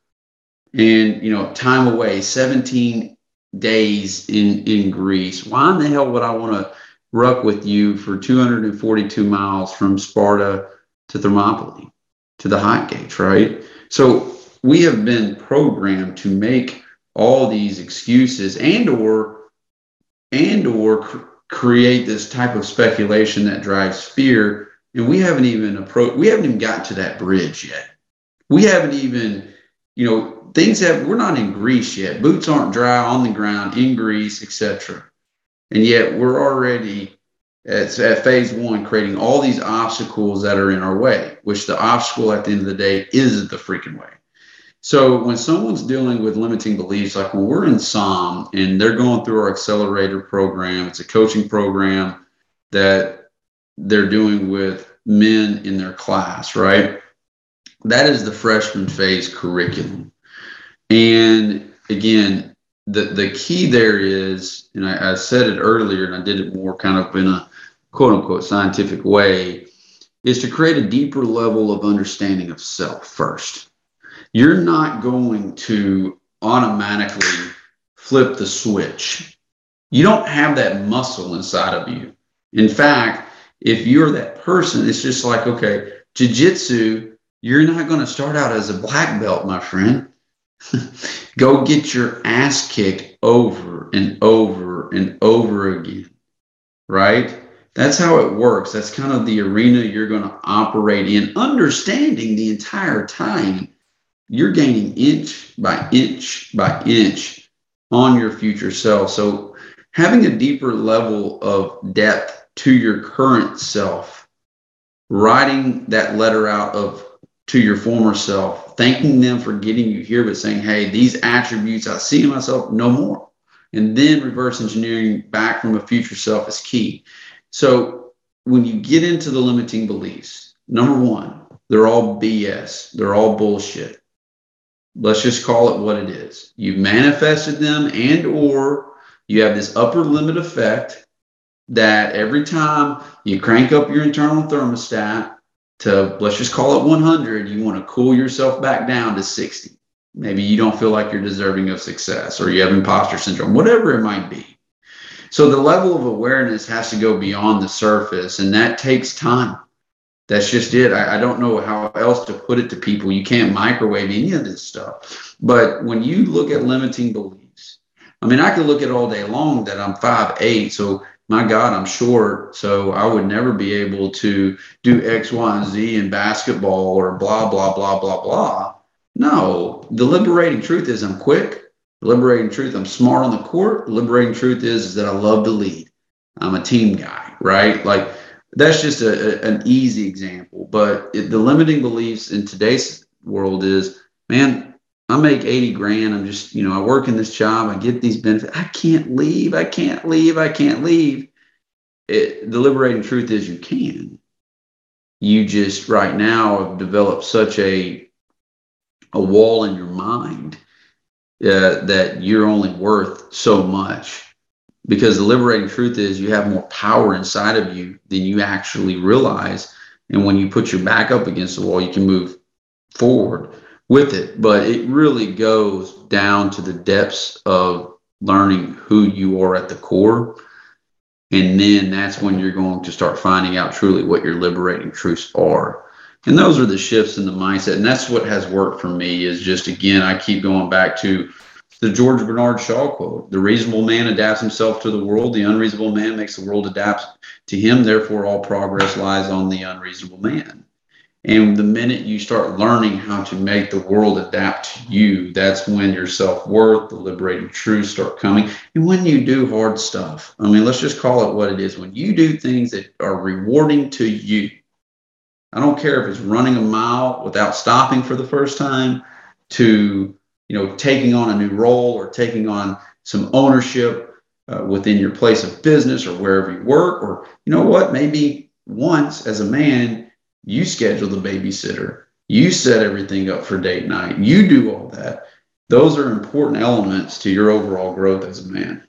And you know time away 17 days in in greece. Why in the hell would i want to ruck with you for 242 miles from Sparta to Thermopylae to the hot gate, right? So we have been programmed to make all these excuses and or and or cr- create this type of speculation that drives fear. And we haven't even approached we haven't even gotten to that bridge yet. We haven't even you know things have we're not in greece yet boots aren't dry on the ground in greece etc and yet we're already at, at phase one creating all these obstacles that are in our way, which the obstacle at the end of the day is the freaking way. So when someone's dealing with limiting beliefs, like when we're in SOM and they're going through our accelerator program, it's a coaching program that they're doing with men in their class, right? That is the freshman phase curriculum. And again, the the key there is, and I, I said it earlier, and I did it more kind of in a quote unquote scientific way, is to create a deeper level of understanding of self first. You're not going to automatically flip the switch. You don't have that muscle inside of you. In fact, if you're that person, it's just like, okay, jujitsu, you're not going to start out as a black belt, my friend. Go get your ass kicked over and over and over again, right? That's how it works. That's kind of the arena you're going to operate in, understanding the entire time you're gaining inch by inch by inch on your future self. So, having a deeper level of depth to your current self, writing that letter out of to your former self, thanking them for getting you here, but saying, hey, these attributes I see in myself no more. And then reverse engineering back from a future self is key. So when you get into the limiting beliefs, number one, they're all BS, they're all bullshit. Let's just call it what it is. You've manifested them and or you have this upper limit effect that every time you crank up your internal thermostat to let's just call it 100 you want to cool yourself back down to 60 maybe you don't feel like you're deserving of success or you have imposter syndrome whatever it might be. So the level of awareness has to go beyond the surface and that takes time. That's just it. I, I don't know how else to put it to people. You can't microwave any of this stuff. But when you look at limiting beliefs i mean i could look at all day long that i'm five eight so my God, I'm short, so I would never be able to do X, Y, and Z in basketball or blah, blah, blah, blah, blah. No, the liberating truth is I'm quick. The liberating truth, I'm smart on the court. The liberating truth is, is that I love to lead. I'm a team guy, right? Like that's just a, a an easy example. But it, the limiting beliefs in today's world is, man, I make 80 grand. I'm just, you know, I work in this job. I get these benefits. I can't leave. I can't leave. I can't leave. It, the liberating truth is you can. You just right now have developed such a a wall in your mind uh, that you're only worth so much. Because the liberating truth is you have more power inside of you than you actually realize. And when you put your back up against the wall, you can move forward with it. But it really goes down to the depths of learning who you are at the core. And then that's when you're going to start finding out truly what your liberating truths are. And those are the shifts in the mindset. And that's what has worked for me is just, again, I keep going back to the George Bernard Shaw quote The reasonable man adapts himself to the world, the unreasonable man makes the world adapt to him. Therefore, all progress lies on the unreasonable man. And the minute you start learning how to make the world adapt to you, that's when your self worth, the liberating truth start coming. And when you do hard stuff, I mean, let's just call it what it is. When you do things that are rewarding to you, I don't care if it's running a mile without stopping for the first time, to you know taking on a new role or taking on some ownership uh, within your place of business or wherever you work, or you know what, maybe once as a man you schedule the babysitter. You set everything up for date night. You do all that. Those are important elements to your overall growth as a man.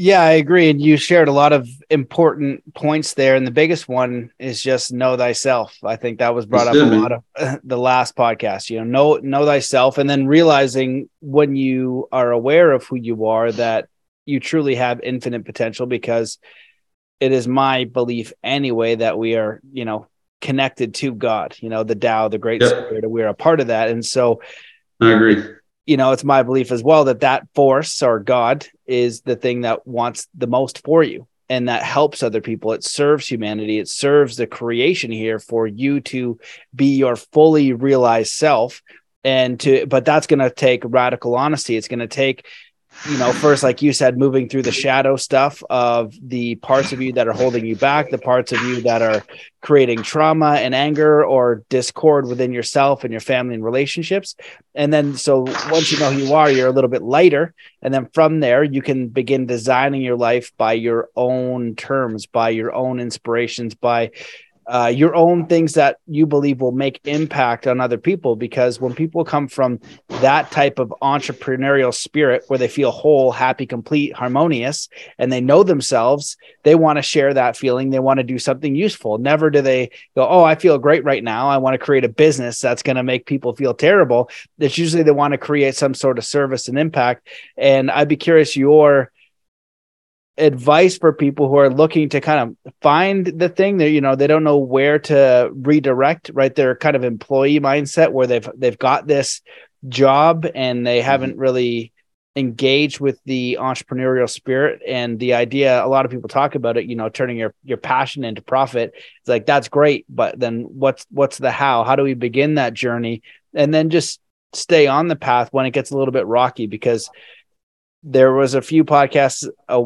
Yeah, I agree. And you shared a lot of important points there. And the biggest one is just know thyself. I think that was brought up a lot of the last podcast. You know, know know thyself, and then realizing when you are aware of who you are that you truly have infinite potential because it is my belief anyway that we are, you know, connected to God, you know, the Tao, the great yep. spirit, we're a part of that. And so I agree. You know, it's my belief as well that that force or God is the thing that wants the most for you and that helps other people. It serves humanity. It serves the creation here for you to be your fully realized self and to but that's going to take radical honesty. It's going to take you know, first, like you said, moving through the shadow stuff of the parts of you that are holding you back, the parts of you that are creating trauma and anger or discord within yourself and your family and relationships. And then, so once you know who you are, you're a little bit lighter. And then from there, you can begin designing your life by your own terms, by your own inspirations, by uh, your own things that you believe will make impact on other people because when people come from that type of entrepreneurial spirit where they feel whole happy complete harmonious and they know themselves they want to share that feeling. They want to do something useful. Never do they go oh i feel great right now. I want to create a business that's going to make people feel terrible. It's usually they want to create some sort of service and impact. And i'd be curious your advice for people who are looking to kind of find the thing that you know they don't know where to redirect right? Their kind of employee mindset where they've they've got this job and they mm-hmm. haven't really engaged with the entrepreneurial spirit. And the idea a lot of people talk about it you know turning your your passion into profit. It's like that's great but then what's what's the how? How do we begin that journey? And then just stay on the path when it gets a little bit rocky because there was a few podcasts uh,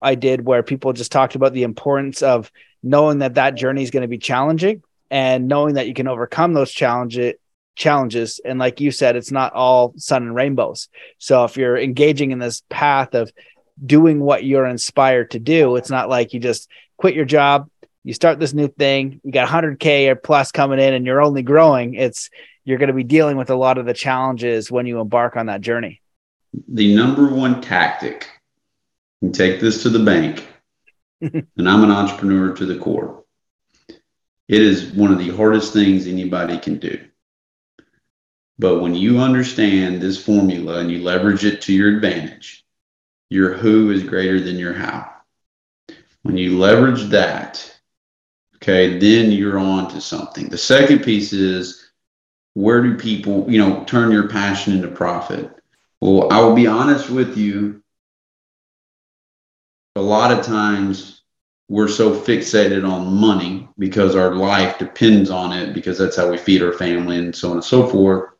I did where people just talked about the importance of knowing that that journey is going to be challenging and knowing that you can overcome those challenges challenges. And like you said it's not all sun and rainbows. So if you're engaging in this path of doing what you're inspired to do it's not like you just quit your job you start this new thing you got 100k or plus coming in and you're only growing. It's you're going to be dealing with a lot of the challenges when you embark on that journey. The number one tactic and take this to the bank. and I'm an entrepreneur to the core. It is one of the hardest things anybody can do. But when you understand this formula and you leverage it to your advantage, your who is greater than your how. When you leverage that, okay, then you're on to something. The second piece is where do people, you know, turn your passion into profit? Well, I will be honest with you, a lot of times we're so fixated on money because our life depends on it because that's how we feed our family and so on and so forth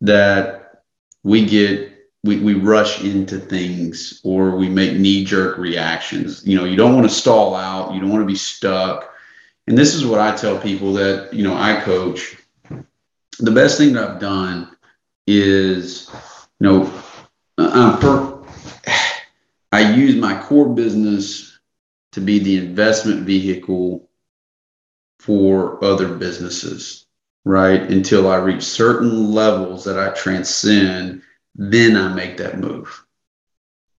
that we get we, we rush into things or we make knee-jerk reactions. You know you don't want to stall out you don't want to be stuck. And this is what i tell people that you know i coach. The best thing that i've done is you know I'm per, I use my core business to be the investment vehicle for other businesses. right? Until I reach certain levels that I transcend, then I make that move.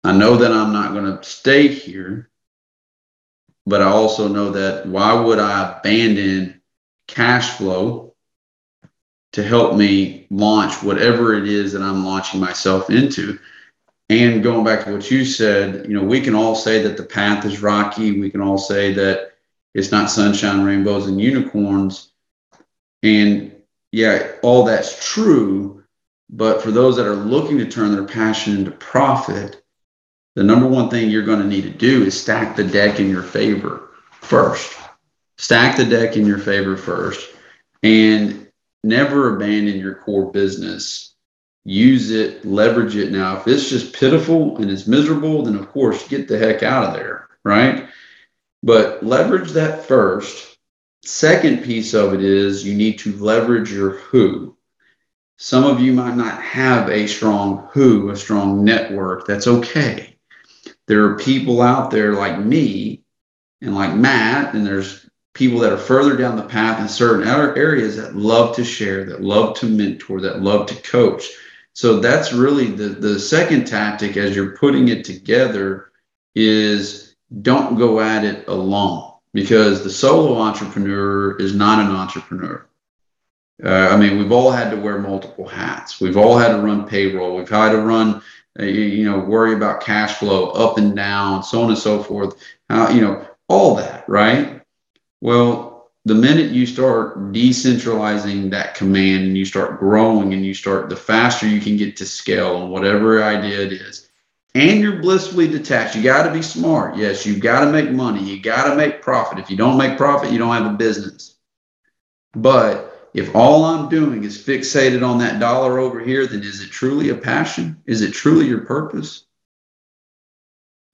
I know that I'm not going to stay here, but I also know that why would I abandon cash flow to help me launch whatever it is that I'm launching myself into? And going back to what you said, you know, we can all say that the path is rocky. We can all say that it's not sunshine, rainbows, and unicorns. And yeah, all that's true. But for those that are looking to turn their passion into profit, the number one thing you're going to need to do is stack the deck in your favor first. Stack the deck in your favor first and never abandon your core business. Use it, leverage it. Now, if it's just pitiful and it's miserable, then of course, get the heck out of there, right? But leverage that first. Second piece of it is you need to leverage your who. Some of you might not have a strong who, a strong network. That's okay there are people out there like me and like Matt, and there's people that are further down the path in certain areas that love to share, that love to mentor, that love to coach. So that's really the the second tactic as you're putting it together is don't go at it alone because the solo entrepreneur is not an entrepreneur. Uh, I mean, we've all had to wear multiple hats. We've all had to run payroll. We've had to run uh, you know, worry about cash flow up and down, so on and so forth. How, you know, all that, right? Well, the minute you start decentralizing that command and you start growing and you start, the faster you can get to scale on whatever idea it is. And you're blissfully detached. You got to be smart. Yes, you got to make money. You got to make profit. If you don't make profit, you don't have a business. But if all I'm doing is fixated on that dollar over here, then is it truly a passion? Is it truly your purpose?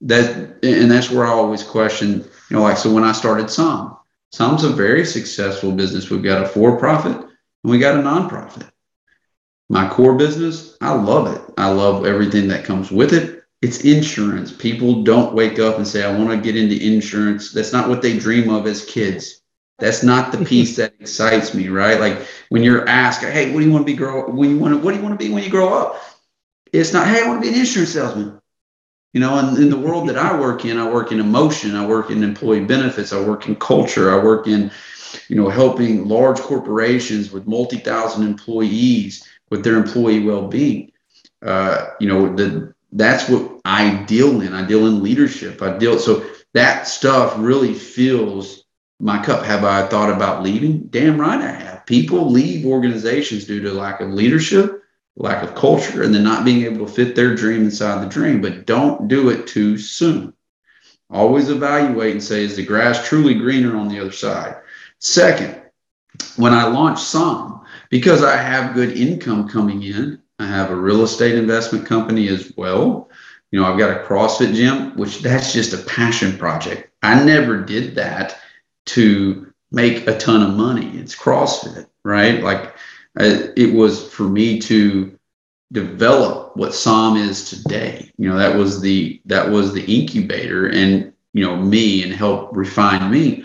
That and that's where I always question, you know, like so when I started Som, Som's a very successful business. We've got a for-profit and we got a nonprofit. My core business, I love it. I love everything that comes with it. It's insurance. People don't wake up and say, I want to get into insurance. That's not what they dream of as kids. That's not the piece that excites me, right? Like when you're asked, "Hey, what do you want to be grow? When you want to, what do you want to be when you grow up?" It's not, "Hey, I want to be an insurance salesman." You know, and in the world that I work in, I work in emotion, I work in employee benefits, I work in culture, I work in, you know, helping large corporations with multi-thousand employees with their employee well-being. Uh, you know, the that's what I deal in. I deal in leadership. I deal so that stuff really fills my cup. Have I thought about leaving? Damn right I have. People leave organizations due to lack of leadership, lack of culture, and then not being able to fit their dream inside the dream. But don't do it too soon. Always evaluate and say, is the grass truly greener on the other side? Second, when I launch Som, because I have good income coming in, I have a real estate investment company as well. You know, I've got a CrossFit gym, which that's just a passion project. I never did that to make a ton of money. It's CrossFit, right? Like Uh, it was for me to develop what Som is today. You know, that was the that was the incubator and you know me and help refine me.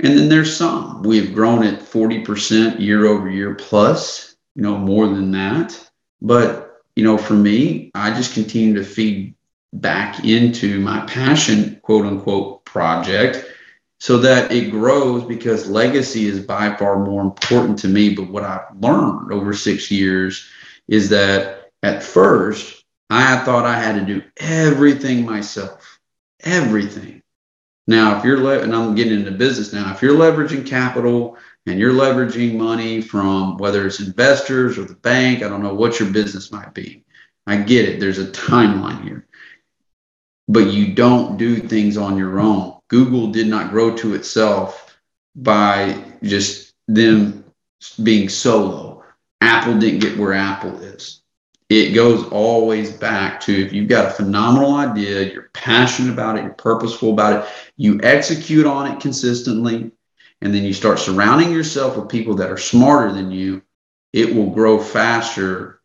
And then there's Som. We've grown at 40% year over year plus, you know, more than that. But, you know, for me, I just continue to feed back into my passion, quote unquote, project so that it grows because legacy is by far more important to me. But what I've learned over six years is that at first I thought I had to do everything myself, everything. Now, if you're, le- and I'm getting into business now, if you're leveraging capital and you're leveraging money from whether it's investors or the bank, I don't know what your business might be. I get it. There's a timeline here. But you don't do things on your own Google did not grow to itself by just them being solo. Apple didn't get where Apple is. It goes always back to if you've got a phenomenal idea, you're passionate about it, you're purposeful about it, you execute on it consistently, and then you start surrounding yourself with people that are smarter than you, it will grow faster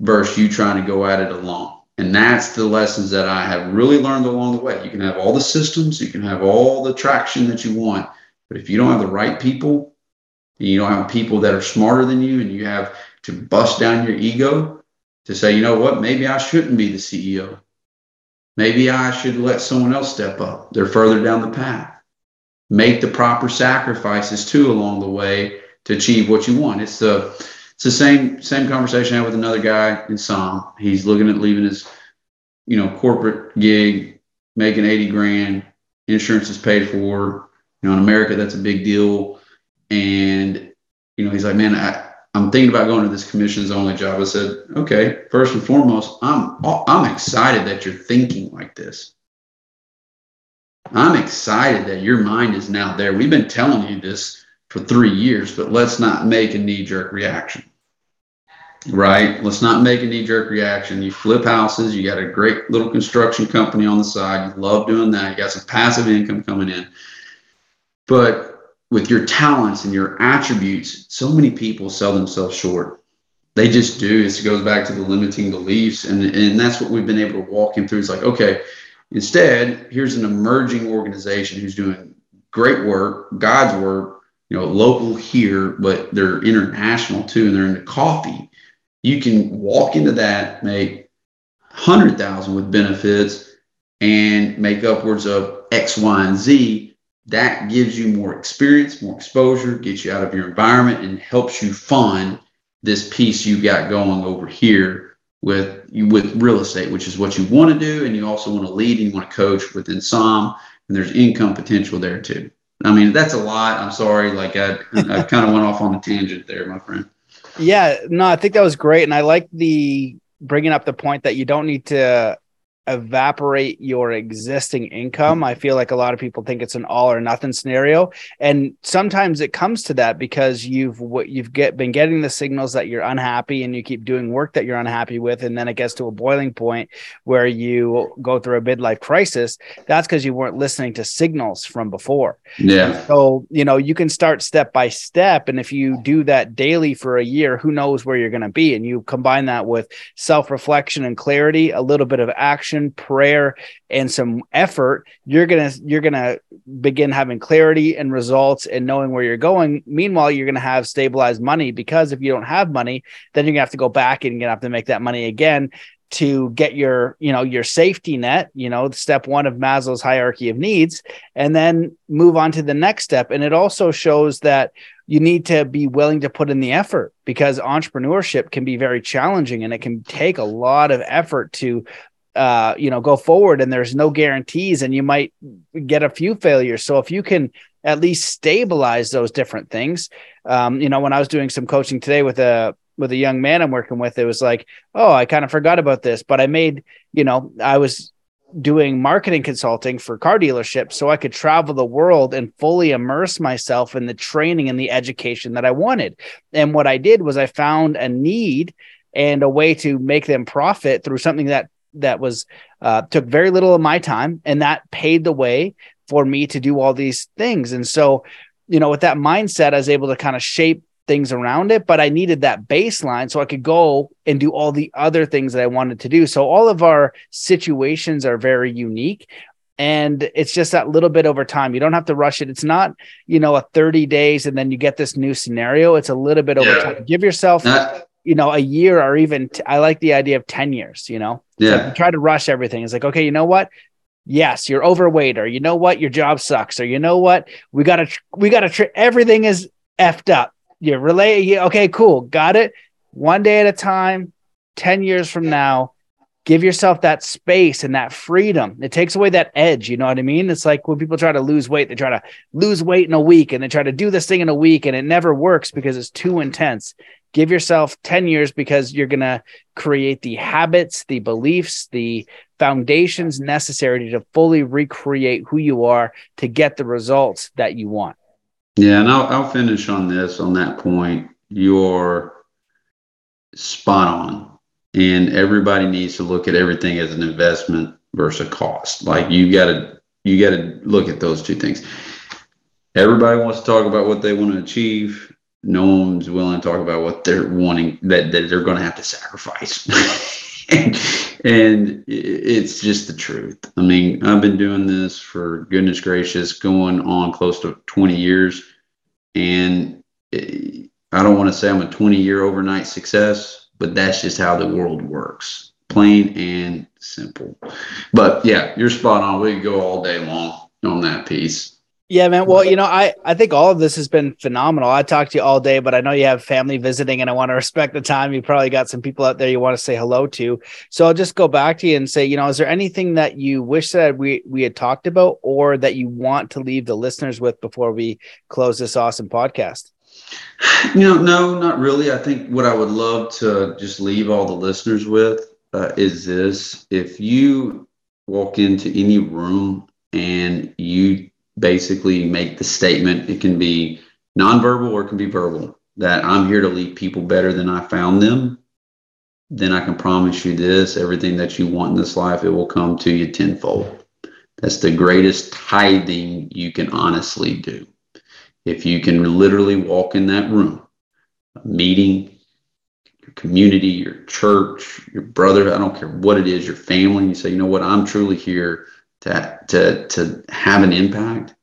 versus you trying to go at it alone. And that's the lessons that I have really learned along the way. You can have all the systems, you can have all the traction that you want, but if you don't have the right people, You don't have people that are smarter than you, and you have to bust down your ego to say, you know what, maybe I shouldn't be the CEO. Maybe I should let someone else step up. They're further down the path. Make the proper sacrifices too along the way to achieve what you want. It's the it's the same same conversation I had with another guy in SOM. He's looking at leaving his, you know, corporate gig, making 80 grand, insurance is paid for. You know, in America, that's a big deal. And, you know, he's like, man, I, I'm thinking about going to this commissions only job. I said, okay, first and foremost, I'm I'm excited that you're thinking like this. I'm excited that your mind is now there. We've been telling you this for three years, but let's not make a knee jerk reaction. Right? Let's not make a knee jerk reaction. You flip houses, you got a great little construction company on the side. You love doing that. You got some passive income coming in. But with your talents and your attributes, so many people sell themselves short. They just do. It goes back to the limiting beliefs. And, and that's what we've been able to walk him through. It's like, okay, instead, here's an emerging organization who's doing great work, God's work, you know, local here, but they're international too, and they're into coffee. You can walk into that, make 100,000 with benefits and make upwards of X, Y, and Z that gives you more experience, more exposure, gets you out of your environment, and helps you fund this piece you've got going over here with with real estate, which is what you want to do, and you also want to lead and you want to coach within Som, and there's income potential there too. I mean, that's a lot. I'm sorry, like I I kind of went off on a tangent there, my friend. Yeah, no, I think that was great, and I like the bringing up the point that you don't need to evaporate your existing income. I feel like a lot of people think it's an all or nothing scenario, and sometimes it comes to that because you've what you've get been getting the signals that you're unhappy and you keep doing work that you're unhappy with, and then it gets to a boiling point where you go through a midlife crisis. That's because you weren't listening to signals from before. Yeah. So you know you can start step by step, and if you do that daily for a year, who knows where you're going to be? And you combine that with self reflection and clarity, a little bit of action action, prayer, and some effort, you're gonna you're gonna begin having clarity and results and knowing where you're going. Meanwhile, you're gonna have stabilized money because if you don't have money, then you're gonna have to go back and you're gonna have to make that money again to get your you know your safety net you know step one of maslow's hierarchy of needs and then move on to the next step and it also shows that you need to be willing to put in the effort because entrepreneurship can be very challenging and it can take a lot of effort to uh, you know, go forward and there's no guarantees and you might get a few failures. So if you can at least stabilize those different things, um, you know, when I was doing some coaching today with a with a young man I'm working with, it was like, oh, I kind of forgot about this, but I made, you know, I was doing marketing consulting for car dealerships so I could travel the world and fully immerse myself in the training and the education that I wanted. And what I did was I found a need and a way to make them profit through something that that was uh, took very little of my time and that paid the way for me to do all these things. And so you know with that mindset i was able to kind of shape things around it but i needed that baseline so i could go and do all the other things that i wanted to do. So all of our situations are very unique and it's just that little bit over time. You don't have to rush it. It's not you know a 30 days and then you get this new scenario. It's a little bit over yeah. time. Give yourself not- you know, a year or even t- I like the idea of 10 years, you know. Yeah. So try to rush everything. It's like, okay, you know what? Yes, you're overweight, or you know what, your job sucks, or you know what, we gotta we gotta tr- everything is effed up. You're relay, okay, cool, got it. One day at a time, 10 years from now, give yourself that space and that freedom. It takes away that edge. You know what I mean? It's like when people try to lose weight, they try to lose weight in a week and they try to do this thing in a week and it never works because it's too intense give yourself 10 years because you're going to create the habits, the beliefs, the foundations necessary to fully recreate who you are to get the results that you want. Yeah, and I'll, I'll finish on this on that point. You're spot on. And everybody needs to look at everything as an investment versus a cost. Like you got to you got to look at those two things. Everybody wants to talk about what they want to achieve no one's willing to talk about what they're wanting that, that they're going to have to sacrifice. and, and it's just the truth. I mean, I've been doing this for goodness gracious, going on close to 20 years. And eh, I don't want to say I'm a 20 year overnight success, but that's just how the world works. Plain and simple. But yeah, you're spot on. We could go all day long on that piece. Yeah, man. Well, you know, I I think all of this has been phenomenal. I talked to you all day, but I know you have family visiting, and I want to respect the time. You probably got some people out there you want to say hello to. So I'll just go back to you and say, you know, is there anything that you wish that we we had talked about, or that you want to leave the listeners with before we close this awesome podcast? You know, no, not really. I think what I would love to just leave all the listeners with uh, is this: if you walk into any room and you basically make the statement. It can be nonverbal or it can be verbal that I'm here to leave people better than I found them. Then I can promise you this everything that you want in this life, it will come to you tenfold. That's the greatest tithing you can honestly do. If you can literally walk in that room, a meeting, your community, your church, your brother, I don't care what it is, your family, and you say, you know what, I'm truly here to, to, to have an impact,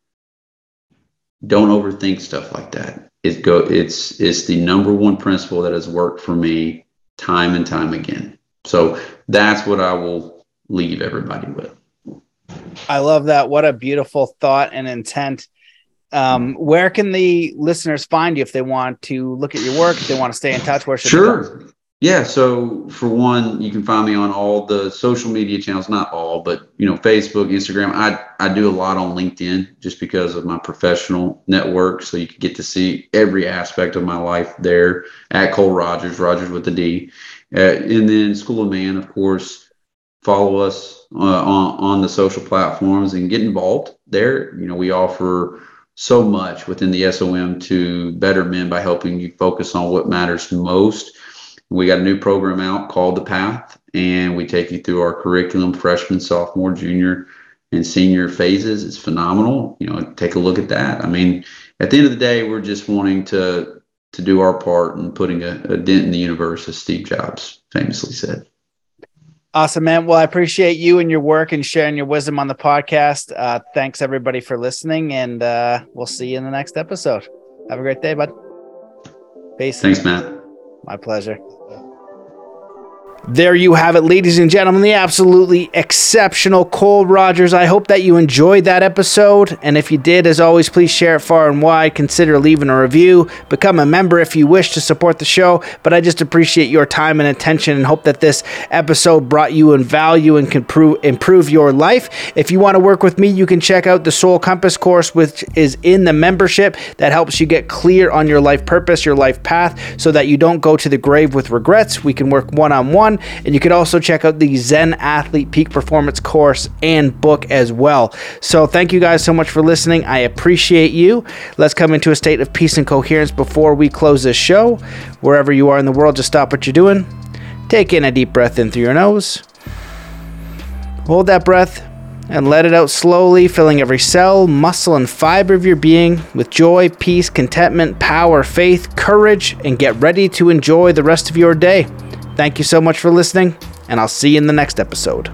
don't overthink stuff like that. It go it's it's the number one principle that has worked for me time and time again. So that's what I will leave everybody with. I love that. What a beautiful thought and intent. Um, where can the listeners find you if they want to look at your work, if they want to stay in touch? Where should sure. Yeah, so for one, you can find me on all the social media channels, not all, but you know, Facebook, Instagram. I I do a lot on LinkedIn just because of my professional network, so you can get to see every aspect of my life there at Cole Rogers, Rodgers with the D, uh, and then School of Man, of course. Follow us uh, on on the social platforms and get involved there. You know, we offer so much within the SOM to better men by helping you focus on what matters most we got a new program out called The Path, and we take you through our curriculum freshman, sophomore, junior, and senior phases. It's phenomenal. You know, take a look at that. I mean, at the end of the day, we're just wanting to to do our part in putting a, a dent in the universe, as Steve Jobs famously said. Awesome, man. Well, I appreciate you and your work and sharing your wisdom on the podcast. Uh, thanks, everybody, for listening, and uh, we'll see you in the next episode. Have a great day, bud. Peace. Thanks, Matt. My pleasure. There you have it, ladies and gentlemen, the absolutely exceptional Cole Rogers. I hope that you enjoyed that episode. And if you did, as always, please share it far and wide. Consider leaving a review. Become a member if you wish to support the show. But I just appreciate your time and attention and hope that this episode brought you in value and can prove, improve your life. If you want to work with me, you can check out the Soul Compass course, which is in the membership that helps you get clear on your life purpose, your life path, so that you don't go to the grave with regrets. We can work one on one and you could also check out the Zen Athlete Peak Performance course and book as well. So thank you guys so much for listening. I appreciate you. Let's come into a state of peace and coherence before we close this show. Wherever you are in the world, just stop what you're doing. Take in a deep breath in through your nose. Hold that breath and let it out slowly, filling every cell, muscle, and fiber of your being with joy, peace, contentment, power, faith, courage, and get ready to enjoy the rest of your day. Thank you so much for listening, and I'll see you in the next episode.